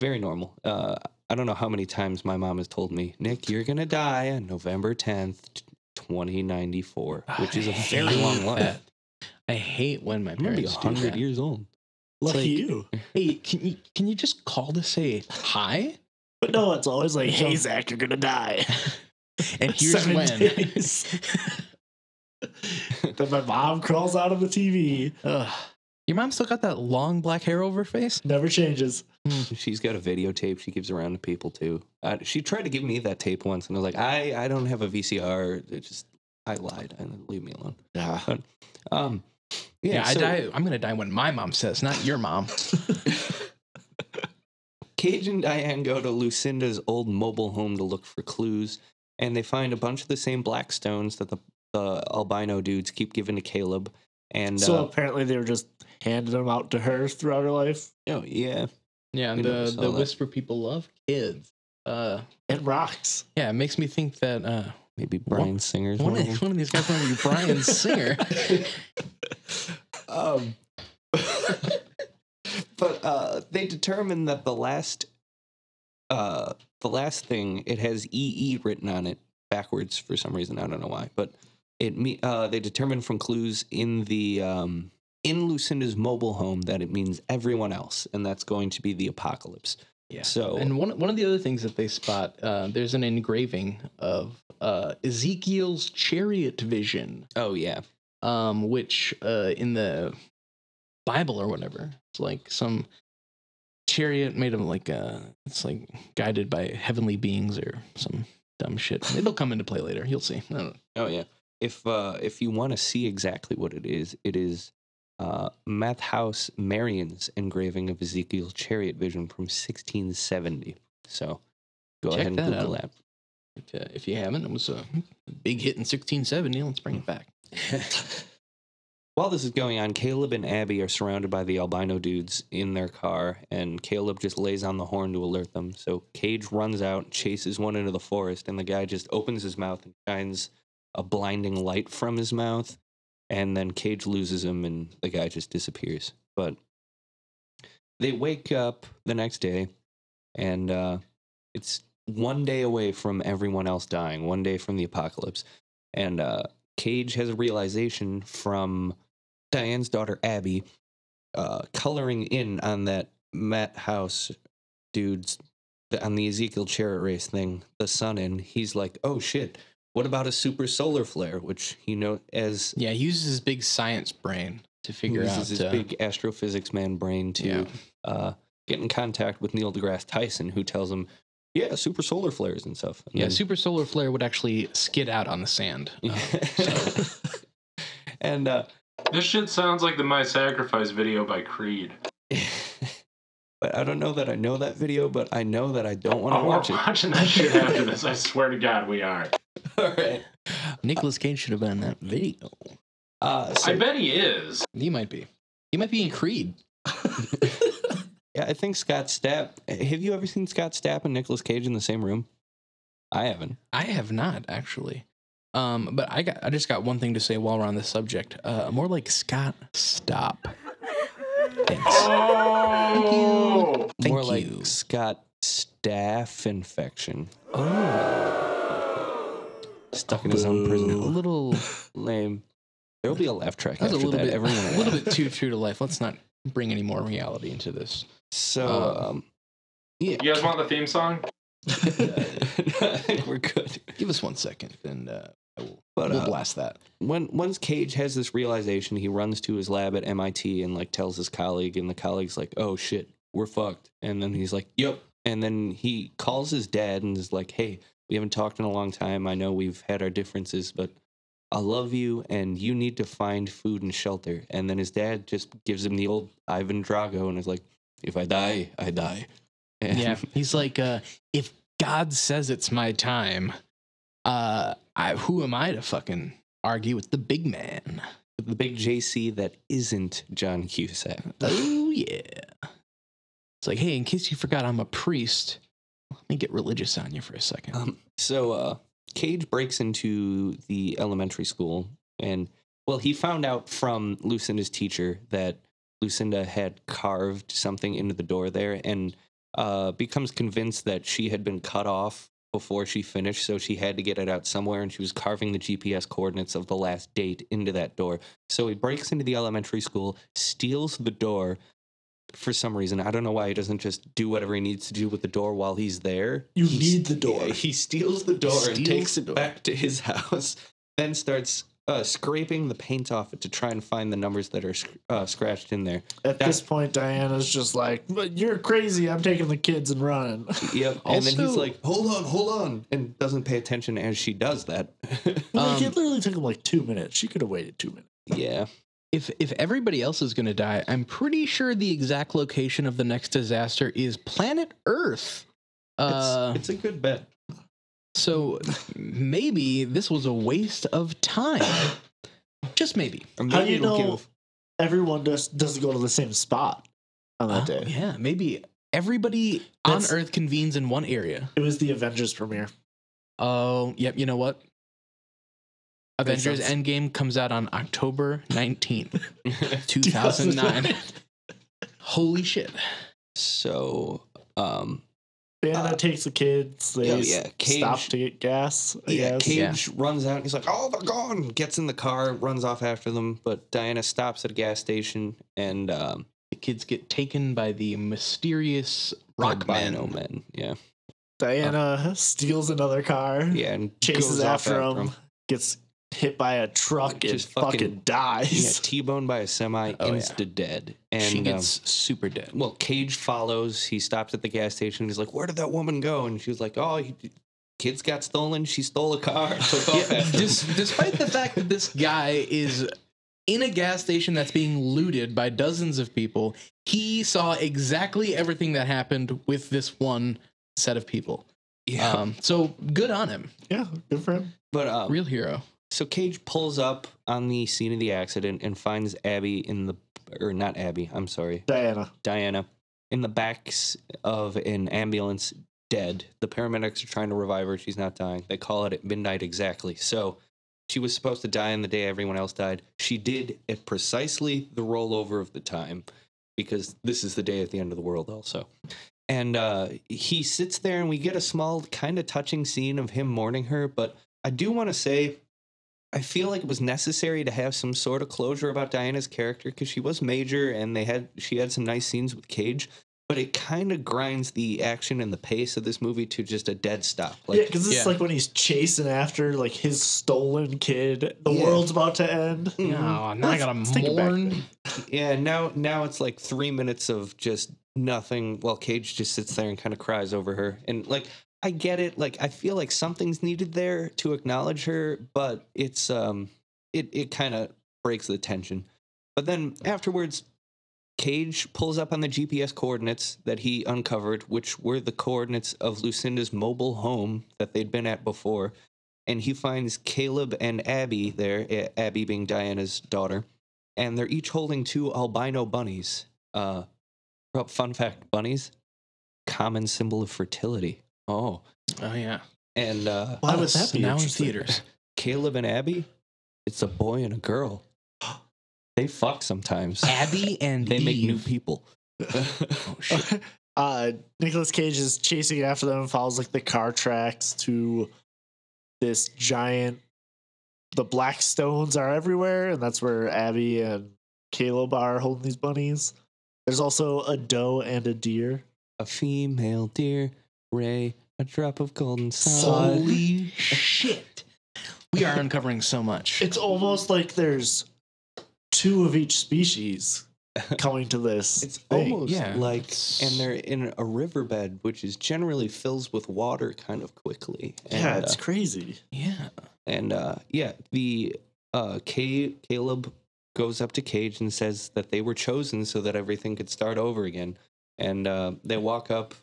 very normal. Uh, I don't know how many times my mom has told me, "Nick, you're gonna die on November tenth, twenty ninety four, which is a very long life." that. I hate when my I'm gonna be parents do hundred that. years old. Lucky like- you. Hey, can you can you just call to say hi? But no, it's always like, hey, Zach, you're going to die. And here's Seven when. days. then my mom crawls out of the TV. Ugh. Your mom still got that long black hair over her face? Never changes. She's got a videotape she gives around to people too. Uh, she tried to give me that tape once, and I was like, I, I don't have a VCR. It just I lied. And leave me alone. Yeah. Um, yeah, Yeah, I die. I'm gonna die when my mom says, not your mom. Cage and Diane go to Lucinda's old mobile home to look for clues, and they find a bunch of the same black stones that the, the albino dudes keep giving to Caleb. And so uh, apparently they were just handing them out to her throughout her life. oh yeah, Yeah, never the the that. whisper people love kids. Uh, It rocks. yeah, it makes me think that uh, maybe Bryan Singer's one one, of, one of these guys to be Bryan Singer. um, but uh, they determined that the last, uh, the last thing it has EE written on it backwards for some reason. I don't know why, but it uh, they determined from clues in the um, in Lucinda's mobile home that it means everyone else, and that's going to be the apocalypse. Yeah. So- and one one of the other things that they spot, uh, there's an engraving of uh, Ezekiel's chariot vision, Oh yeah, um, which uh, in the Bible or whatever, it's like some chariot made of like uh, it's like guided by heavenly beings or some dumb shit. It'll come into play later. You'll see. I don't know. oh yeah. If uh, if you want to see exactly what it is, it is uh, Matthäus Merian's engraving of Ezekiel's chariot vision from 1670. So go Check ahead and that Google out. that. If, uh, if you haven't, it was a big hit in 1670. Let's bring it back. While this is going on, Caleb and Abby are surrounded by the albino dudes in their car, and Caleb just lays on the horn to alert them. So Cage runs out, chases one into the forest, and the guy just opens his mouth and shines a blinding light from his mouth. And then Cage loses him, and the guy just disappears. But they wake up the next day, and uh, it's one day away from everyone else dying, one day from the apocalypse. And uh, Cage has a realization from Diane's daughter Abby uh, coloring in on that Matt House dude's on the Ezekiel chariot race thing, the sun in. He's like, oh shit, what about a super solar flare? Which you know as Yeah, he uses his big science brain to figure uses out. his uh, big astrophysics man brain to Yeah. uh, get in contact with Neil deGrasse Tyson, who tells him, yeah, super solar flares and stuff. And yeah, then- super solar flare would actually skid out on the sand. Uh, and uh, This shit sounds like the My Sacrifice video by Creed. but I don't know that I know that video, but I know that I don't want to Oh, watch we're it. watching that shit after this. I swear to God, we are. All right. Nicolas Cage should have been in that video. Uh, so, I bet he is. He might be. He might be in Creed. yeah, I think Scott Stapp. Have you ever seen Scott Stapp and Nicolas Cage in the same room? I haven't. I have not actually. Um, but I got I just got one thing to say while we're on this subject. Uh, more like Scott, stop. Thanks. Oh, Thank you. More like. Scott Staff infection. Oh, Stuck in his own prison. a little. Lame. There will be a laugh track That was a little that. bit. Everyone a little bit too true to life. Let's not bring any more reality into this. So, Um, um, yeah. you guys want the theme song? I think we're good. Give us one second, and uh, I will, But we'll uh, blast that. when once Cage has this realization, he runs to his lab at MIT and like tells his colleague, and the colleague's like, "Oh shit, we're fucked." And then he's like, "Yep." And then he calls his dad and is like, "Hey, we haven't talked in a long time. I know we've had our differences, but I love you, and you need to find food and shelter." And then his dad just gives him the old Ivan Drago and is like, "If I die, I die." And Yeah, he's like, uh, if God says it's my time, uh, I, who am I to fucking argue with the big man? the big JC that isn't John Cusack. Oh yeah. It's like, hey, in case you forgot, I'm a priest. Let me get religious on you for a second. Um, so uh, Cage breaks into the elementary school, and well, he found out from Lucinda's teacher that Lucinda had carved something into the door there, and uh, becomes convinced that she had been cut off before she finished, so she had to get it out somewhere, and she was carving the GPS coordinates of the last date into that door. So he breaks into the elementary school, steals the door. For some reason, I don't know why he doesn't just do whatever he needs to do with the door while he's there. You He need the door. yeah, he steals the door and takes it back to his house, then starts uh, scraping the paint off it to try and find the numbers that are uh, scratched in there. At That- this point, Diana's just like, "But "You're crazy. I'm taking the kids and running." Yep. and then he's like, "Hold on, hold on," and doesn't pay attention as she does that. Um, like, it literally took him like two minutes. She could have waited two minutes. yeah. If if everybody else is gonna die, I'm pretty sure the exact location of the next disaster is planet Earth. Uh, it's, it's a good bet. so maybe this was a waste of time. Just maybe. Or How do you know give- everyone just doesn't go to the same spot on that Oh, day? yeah, maybe everybody That's- on Earth convenes in one area. It was the Avengers premiere. Oh, yep. You know what? Makes Avengers sense. Endgame comes out on October 19th, 2009. Holy shit. So, um, Diana Uh, takes the kids. They oh, yeah, stop Cage- to get gas. I yeah, guess. Cage runs out. He's like, "Oh, they're gone!" Gets in the car, runs off after them. But Diana stops at a gas station, and um, The kids get taken by the mysterious rock albino man. men. Yeah, Diana steals another car. yeah, and chases goes off after him, gets hit by a truck and Just fucking, fucking- Yeah, dies. T-boned by a semi, Oh, yeah. insta dead. And she um, gets super dead. well, Cage follows. He stops at the gas station. He's like, "Where did that woman go?" And she was like, "Oh, he, kids got stolen. She stole a car. Yeah, after them." dis- despite the fact that this guy is in a gas station that's being looted by dozens of people, he saw exactly everything that happened with this one set of people. yeah. Um, so good on him. Yeah, good for him. but um, Real hero. So Cage pulls up on the scene of the accident and finds Abby in the or not Abby, I'm sorry, Diana. Diana in the backs of an ambulance dead. The paramedics are trying to revive her. She's not dying. They call it at midnight exactly. So she was supposed to die on the day everyone else died. She did at precisely the rollover of the time because this is the day at the end of the world also. And uh, he sits there and we get a small kind of touching scene of him mourning her, but I do want to say I feel like it was necessary to have some sort of closure about Diana's character because she was major and they had she had some nice scenes with Cage, but it kind of grinds the action and the pace of this movie to just a dead stop. Like yeah, because it's yeah. like when he's chasing after like his stolen kid. The Yeah. world's about to end. Mhm. Oh, now I gotta Let's take it back. mourn. Yeah, now now it's like three minutes of just nothing while Cage just sits there and kind of cries over her. And like I get it, like I feel like something's needed there to acknowledge her, but it's um it it kind of breaks the tension. But then afterwards Cage pulls up on the GPS coordinates that he uncovered, which were the coordinates of Lucinda's mobile home that they'd been at before. And he finds Caleb and Abby there, Abby being Diana's daughter and they're each holding two albino bunnies. Uh, fun fact: bunnies, common symbol of fertility. Oh, Oh yeah. and uh, Why would Us, that be now in theaters? Caleb and Abby, it's a boy and a girl. They fuck sometimes. Abby and They make new people. Oh shit. uh Nicolas Cage is chasing after them and follows like the car tracks to this giant the black stones are everywhere, and that's where Abby and Caleb are holding these bunnies. There's also a doe and a deer. a female deer, Ray, a drop of golden sun. Holy shit. We are uncovering so much. It's almost like there's two of each species coming to this. It's thing. almost yeah, like, and they're in a riverbed, which is generally fills with water kind of quickly. yeah, it's uh, crazy. yeah. And uh, yeah, the uh, Ca- Caleb goes up to Cage and says that they were chosen so that everything could start over again. And uh, they walk up,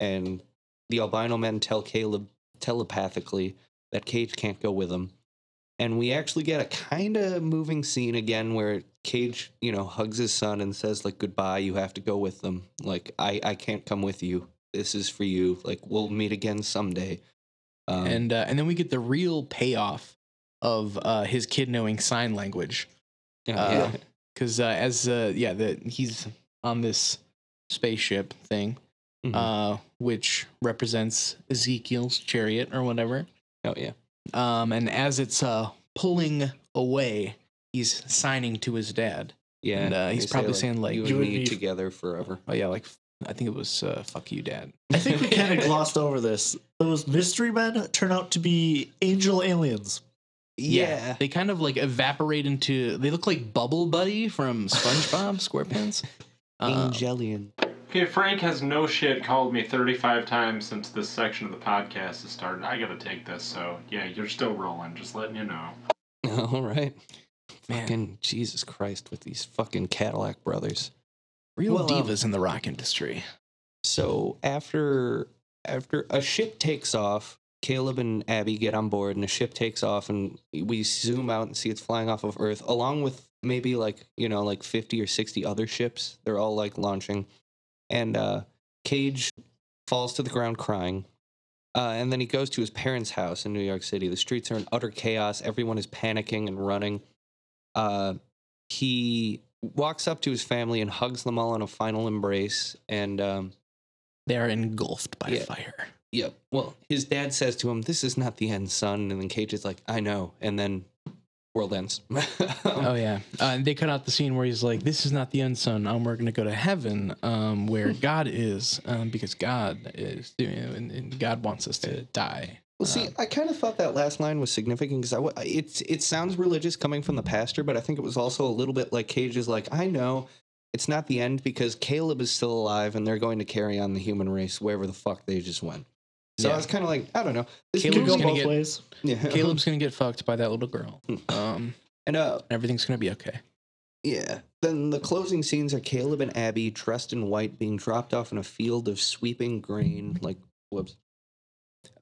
and the albino men tell Caleb telepathically that Cage can't go with them. And we actually get a kind of moving scene again where Cage, you know, hugs his son and says like goodbye. You have to go with them. Like I, I can't come with you. This is for you. Like we'll meet again someday. Um, and uh, and then we get the real payoff of uh, his kid knowing sign language. yeah, uh, yeah. Because uh, as uh, yeah, the, he's on this spaceship thing, Mhm. uh, which represents Ezekiel's chariot or whatever. oh yeah. Um, and as it's uh, pulling away, he's signing to his dad. Yeah, And, uh, they he's say, probably saying, like, you and "You me me together forever. Oh yeah, like I think it was uh, "fuck you, dad." I think we kind of glossed over this. Those mystery men turn out to be angel aliens. Yeah, they kind of like evaporate into. They look like Bubble Buddy from SpongeBob SquarePants. Uh, Angelian. Okay, Frank has no shit called me 35 times since this section of the podcast has started. I gotta take this, so yeah, you're still rolling. Just letting you know. All right, Man. fucking Jesus Christ with these fucking Cadillac brothers. real Well, um, divas in the rock industry. So after after a ship takes off, Caleb and Abby get on board, and the ship takes off, and we zoom out and see it's flying off of Earth, along with maybe like you know like fifty or sixty other ships. They're all like launching, and uh, Cage falls to the ground crying. Uh, and then he goes to his parents' house in New York City. The streets are in utter chaos. Everyone is panicking and running. Uh, he walks up to his family and hugs them all in a final embrace. And um, They are engulfed by Yeah. fire. Yep. Well, his dad says to him, "This is not the end, son." And then Cage is like, "I know." And then world ends. Oh yeah, uh, and they cut out the scene where he's like, "This is not the end, son. Um, we're gonna go to heaven, um, where God is, um, because God is doing, and, and God wants us to die." Well, see, I kind of thought that last line was significant because I w- it's it sounds religious coming from the pastor, but I think it was also a little bit like Cage is like, I know it's not the end because Caleb is still alive and they're going to carry on the human race wherever the fuck they just went. So Yeah. I was kind of like, I don't know. This Caleb's Could go gonna both get- ways. yeah. Caleb's gonna get fucked by that little girl. Um, and uh, everything's gonna be okay. Yeah. Then the closing scenes are Caleb and Abby dressed in white being dropped off in a field of sweeping grain, like, whoops,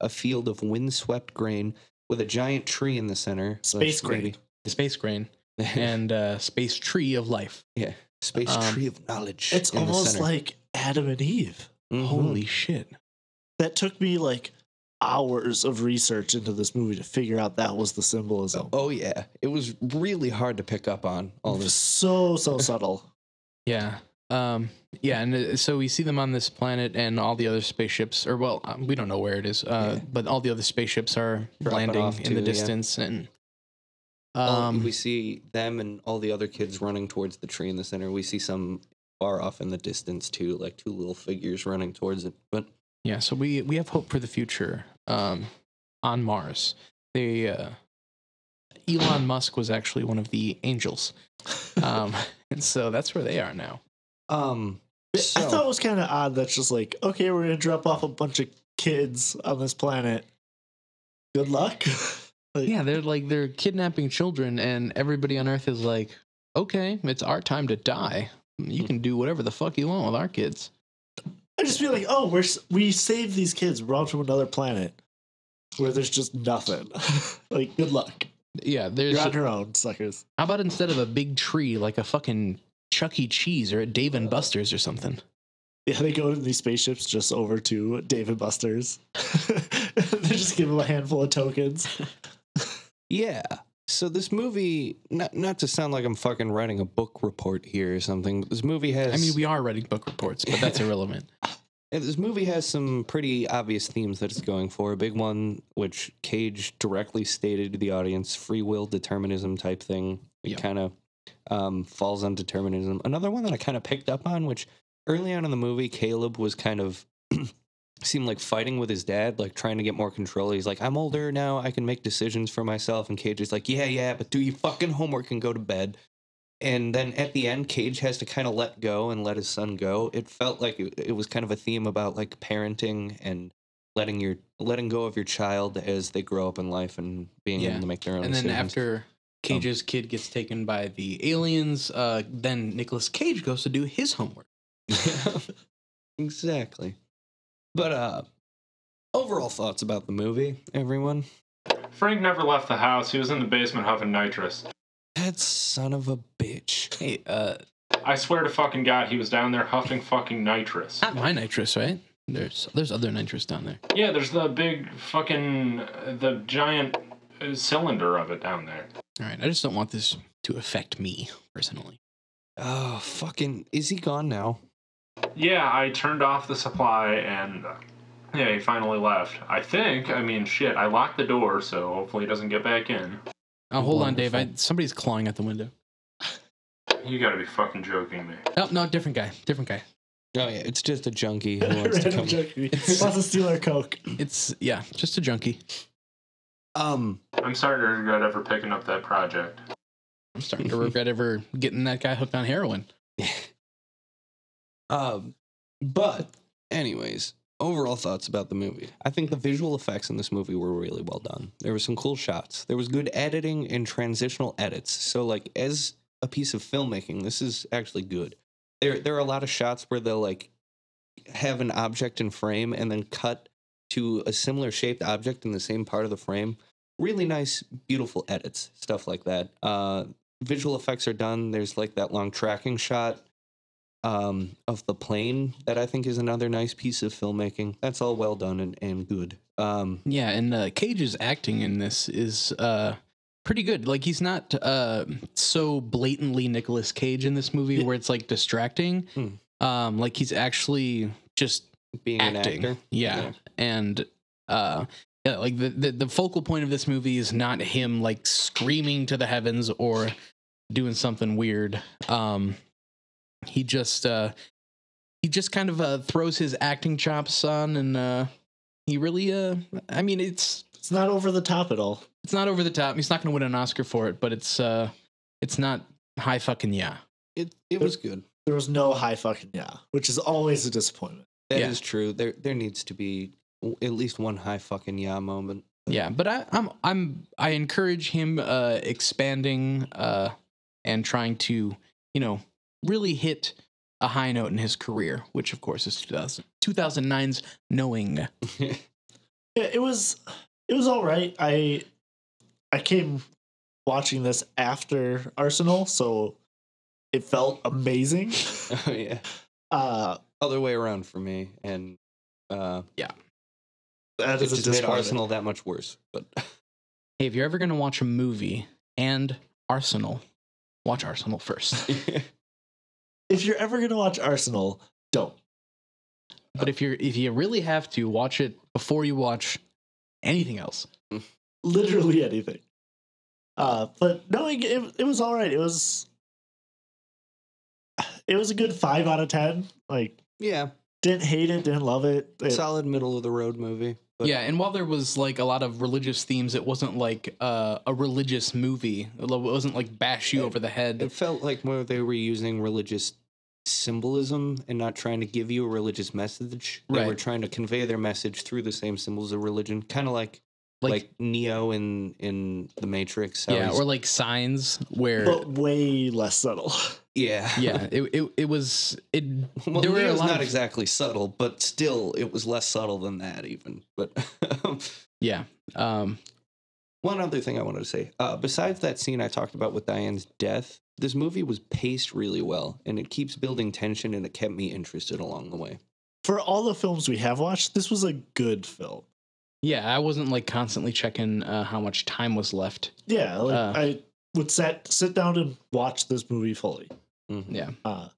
a field of windswept grain with a giant tree in the center. Space That's maybe- The space grain and uh, space tree of life. yeah. Space Um, tree of knowledge. It's in almost center. like Adam and Eve. Mhm. Holy shit! That took me like hours of research into this movie to figure out that was the symbolism. Oh, yeah. It was really hard to pick up on all this. So so subtle. Yeah. Um, yeah, and uh, so we see them on this planet, and all the other spaceships, or well, um, we don't know where it is, uh, Yeah. but all the other spaceships are Dropping landing off in the too, yeah. distance, and All- um, we see them and all the other kids running towards the tree in the center. We see some far off in the distance, too, like two little figures running towards it. But Yeah, so we we have hope for the future um, on Mars. They uh, Elon Musk was actually one of the angels, um, and so that's where they are now. Um, I thought it was kind of odd that's just like, okay, we're gonna drop off a bunch of kids on this planet. Good luck. like, Yeah, they're like they're kidnapping children, and everybody on Earth is like, okay, it's our time to die. You can do whatever the fuck you want with our kids. I just feel like, oh, we're we saved these kids. We're on to another planet where there's just nothing. like, good luck. Yeah, there's. You're on your own, suckers. How about instead of a big tree, like a fucking Chuck E. Cheese or a Dave and Buster's or something? Yeah, they go in these spaceships just over to Dave and Buster's. they just give them a handful of tokens. Yeah. So this movie, not not to sound like I'm fucking writing a book report here or something, but this movie has. I mean, we are writing book reports, but that's irrelevant. Yeah, this movie has some pretty obvious themes that it's going for. A big one, which Cage directly stated to the audience, free will determinism type thing. It Yep. kind of um, falls on determinism. Another one that I kind of picked up on, which early on in the movie, Caleb was kind of seemed like fighting with his dad, like trying to get more control. He's like, I'm older now, I can make decisions for myself. And Cage is like, Yeah, yeah, but do your fucking homework and go to bed. And then at the end, Cage has to kind of let go and let his son go. It felt like it, it was kind of a theme about like parenting and letting your letting go of your child as they grow up in life and being Yeah. able to make their own decisions. and then decisions. after Cage's kid gets taken by the aliens, uh, then Nicolas Cage goes to do his homework. exactly. But uh overall thoughts about the movie, everyone? Frank never left the house. He was in the basement huffing nitrous. That son of a bitch. Hey, uh, I swear to fucking God, he was down there huffing fucking nitrous. not my nitrous, right? There's there's other nitrous down there. Yeah, there's the big fucking, uh, the giant uh, cylinder of it down there. All right, I just don't want this to affect me personally. Oh, fucking is he gone now? Yeah, I turned off the supply and uh, yeah, he finally left. I think. I mean, shit. I locked the door, so hopefully he doesn't get back in. Oh, hold on, Dave. I, somebody's clawing at the window. You gotta be fucking joking me. Oh no, different guy, different guy. Oh yeah, it's just a junkie who wants to come. junkie. Wants to steal our coke. It's yeah, just a junkie. Um, I'm starting to regret ever picking up that project. I'm starting to regret ever getting that guy hooked on heroin. Um, but anyways, overall thoughts about the movie. I think the visual effects in this movie were really well done. There were some cool shots. There was good editing and transitional edits. So like as a piece of filmmaking, this is actually good. There there are a lot of shots where they'll like have an object in frame and then cut to a similar shaped object in the same part of the frame. Really nice, beautiful edits, stuff like that. Uh, visual effects are done. There's like that long tracking shot um, of the plane that I think is another nice piece of filmmaking. That's all well done and, and good. Um, Yeah, and uh, Cage's acting in this is uh, pretty good. Like he's not uh so blatantly Nicolas Cage in this movie where it's like distracting. Hmm. Um like he's actually just Being acting. an actor. Yeah. And uh yeah, like the, the the focal point of this movie is not him like screaming to the heavens or doing something weird. Um he just uh he just kind of uh throws his acting chops on and uh he really uh I mean it's It's not over the top at all. it's not over the top. He's not going to win an Oscar for it, but it's uh it's not high fucking yeah. It it was good. There was no high fucking yeah, which is always a disappointment. That is Yeah. true. There there needs to be w- at least one high fucking yeah moment. Yeah, but I, I'm I'm I encourage him uh, expanding uh, and trying to you know really hit a high note in his career, which of course is 2000, 2009's Knowing. Yeah, it was it was all right. I I came watching this after Arsenal, so it felt amazing. oh yeah. Uh Other way around for me, and uh, that it is a just made. Arsenal that much worse. But Hey, if you're ever gonna watch a movie and Arsenal, watch Arsenal first. If you're ever gonna watch Arsenal, don't. But if you're if you really have to, watch it before you watch anything else. Literally anything. Uh but no, it, it, it was all right. It was it was a good five out of ten. Like yeah, didn't hate it, didn't love it. It- solid middle of the road movie. But yeah, and while there was like a lot of religious themes, it wasn't like uh, a religious movie. It wasn't like bash you over the head. It felt like more they were using religious symbolism and not trying to give you a religious message. They were trying to convey their message through the same symbols of religion, kind of like, like Like, Neo in in the Matrix. yeah, or like signs where but way less subtle. yeah, yeah, it, it it was it. Well, there were a lot not of- exactly subtle, but still, it was less subtle than that. Even, but Yeah, um, One other thing I wanted to say. Uh, besides that scene I talked about with Diane's death, this movie was paced really well, and it keeps building tension, and it kept me interested along the way. For all the films we have watched, this was a good film. Yeah, I wasn't like constantly checking uh, how much time was left. Yeah, like Uh. I would sit sit down and watch this movie fully. Mhm. Yeah, Uh,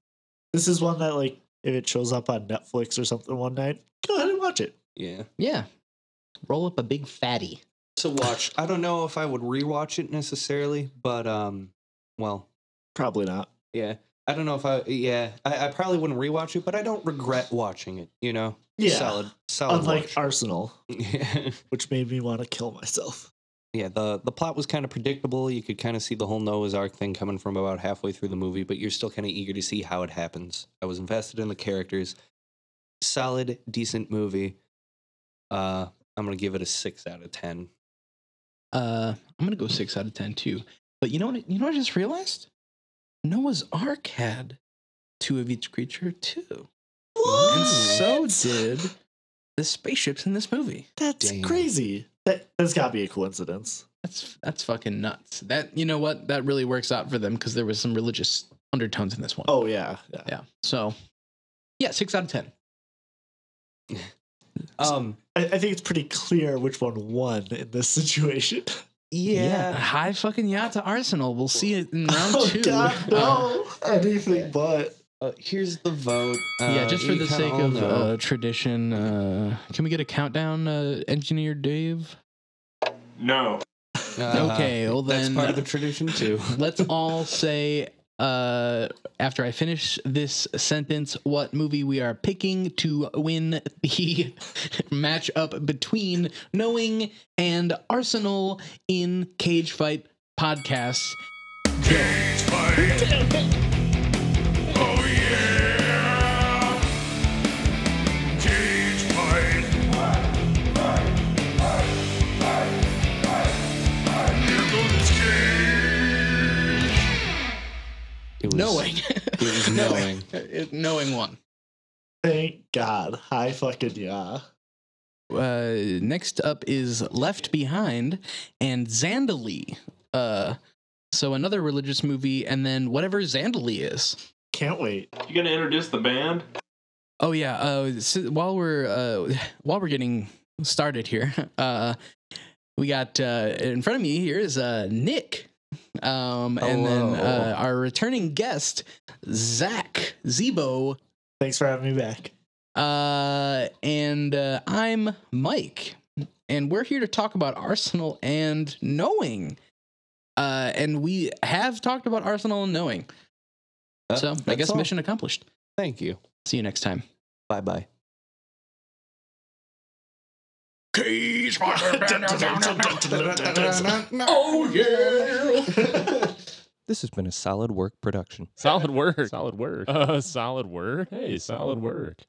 this is one that like if it shows up on Netflix or something one night, go ahead and watch it. Yeah. yeah. Roll up a big fatty. To watch, I don't know if I would rewatch it necessarily, but um, well, Probably not. yeah, I don't know if I, yeah, I, I probably wouldn't rewatch it, but I don't regret watching it. You know, Yeah. solid, solid. Unlike watch. Arsenal, yeah, which made me want to kill myself. yeah. The the plot was kind of predictable. You could kind of see the whole Noah's Ark thing coming from about halfway through the movie, but you're still kind of eager to see how it happens. I was invested in the characters. Solid, decent movie. Uh, I'm gonna give it a six out of ten. Uh, I'm gonna go six out of ten too. But you know what? You know what I just realized? Noah's Ark had two of each creature too, What? and so did the spaceships in this movie. That's Damn. crazy. That that's gotta be a coincidence. That's that's fucking nuts. That you know what? That really works out for them because there was some religious undertones in this one. Oh yeah, yeah. yeah. So, yeah, six out of ten. Um, I, I think it's pretty clear which one won in this situation. Yeah, high fucking yacht to Arsenal. We'll see it in round oh two. God, Uh, no, anything but. Uh, here's the vote. yeah, Uh, just for the sake of uh, tradition, uh, can we get a countdown, uh, engineer Dave? No. Uh, okay, well then that's part of the tradition too. Let's all say, uh, after I finish this sentence, what movie we are picking to win the matchup between Knowing and Arsenal in Cage Fight podcast. Oh Knowing. It was knowing. It- knowing one. Thank God. Hi fucking yeah. Uh, next up is Left Behind and Zandalee. Uh, so another religious movie, and then whatever Zandalee is. Can't wait. You gonna introduce the band? Oh yeah. Uh, so while we're uh, while we're getting started here, uh, we got uh, in front of me here is uh, Nick, um, and then uh, our returning guest Zach Zebo, Thanks for having me back. uh, and uh, I'm Mike, and we're here to talk about Arsenal and knowing. Uh, and we have talked about Arsenal and knowing. Uh, so I guess all. mission accomplished. Thank you. See you next time. Bye bye. Cage. Oh yeah. This has been a solid work production. Solid work. Solid work. Uh, solid work. Hey, solid work.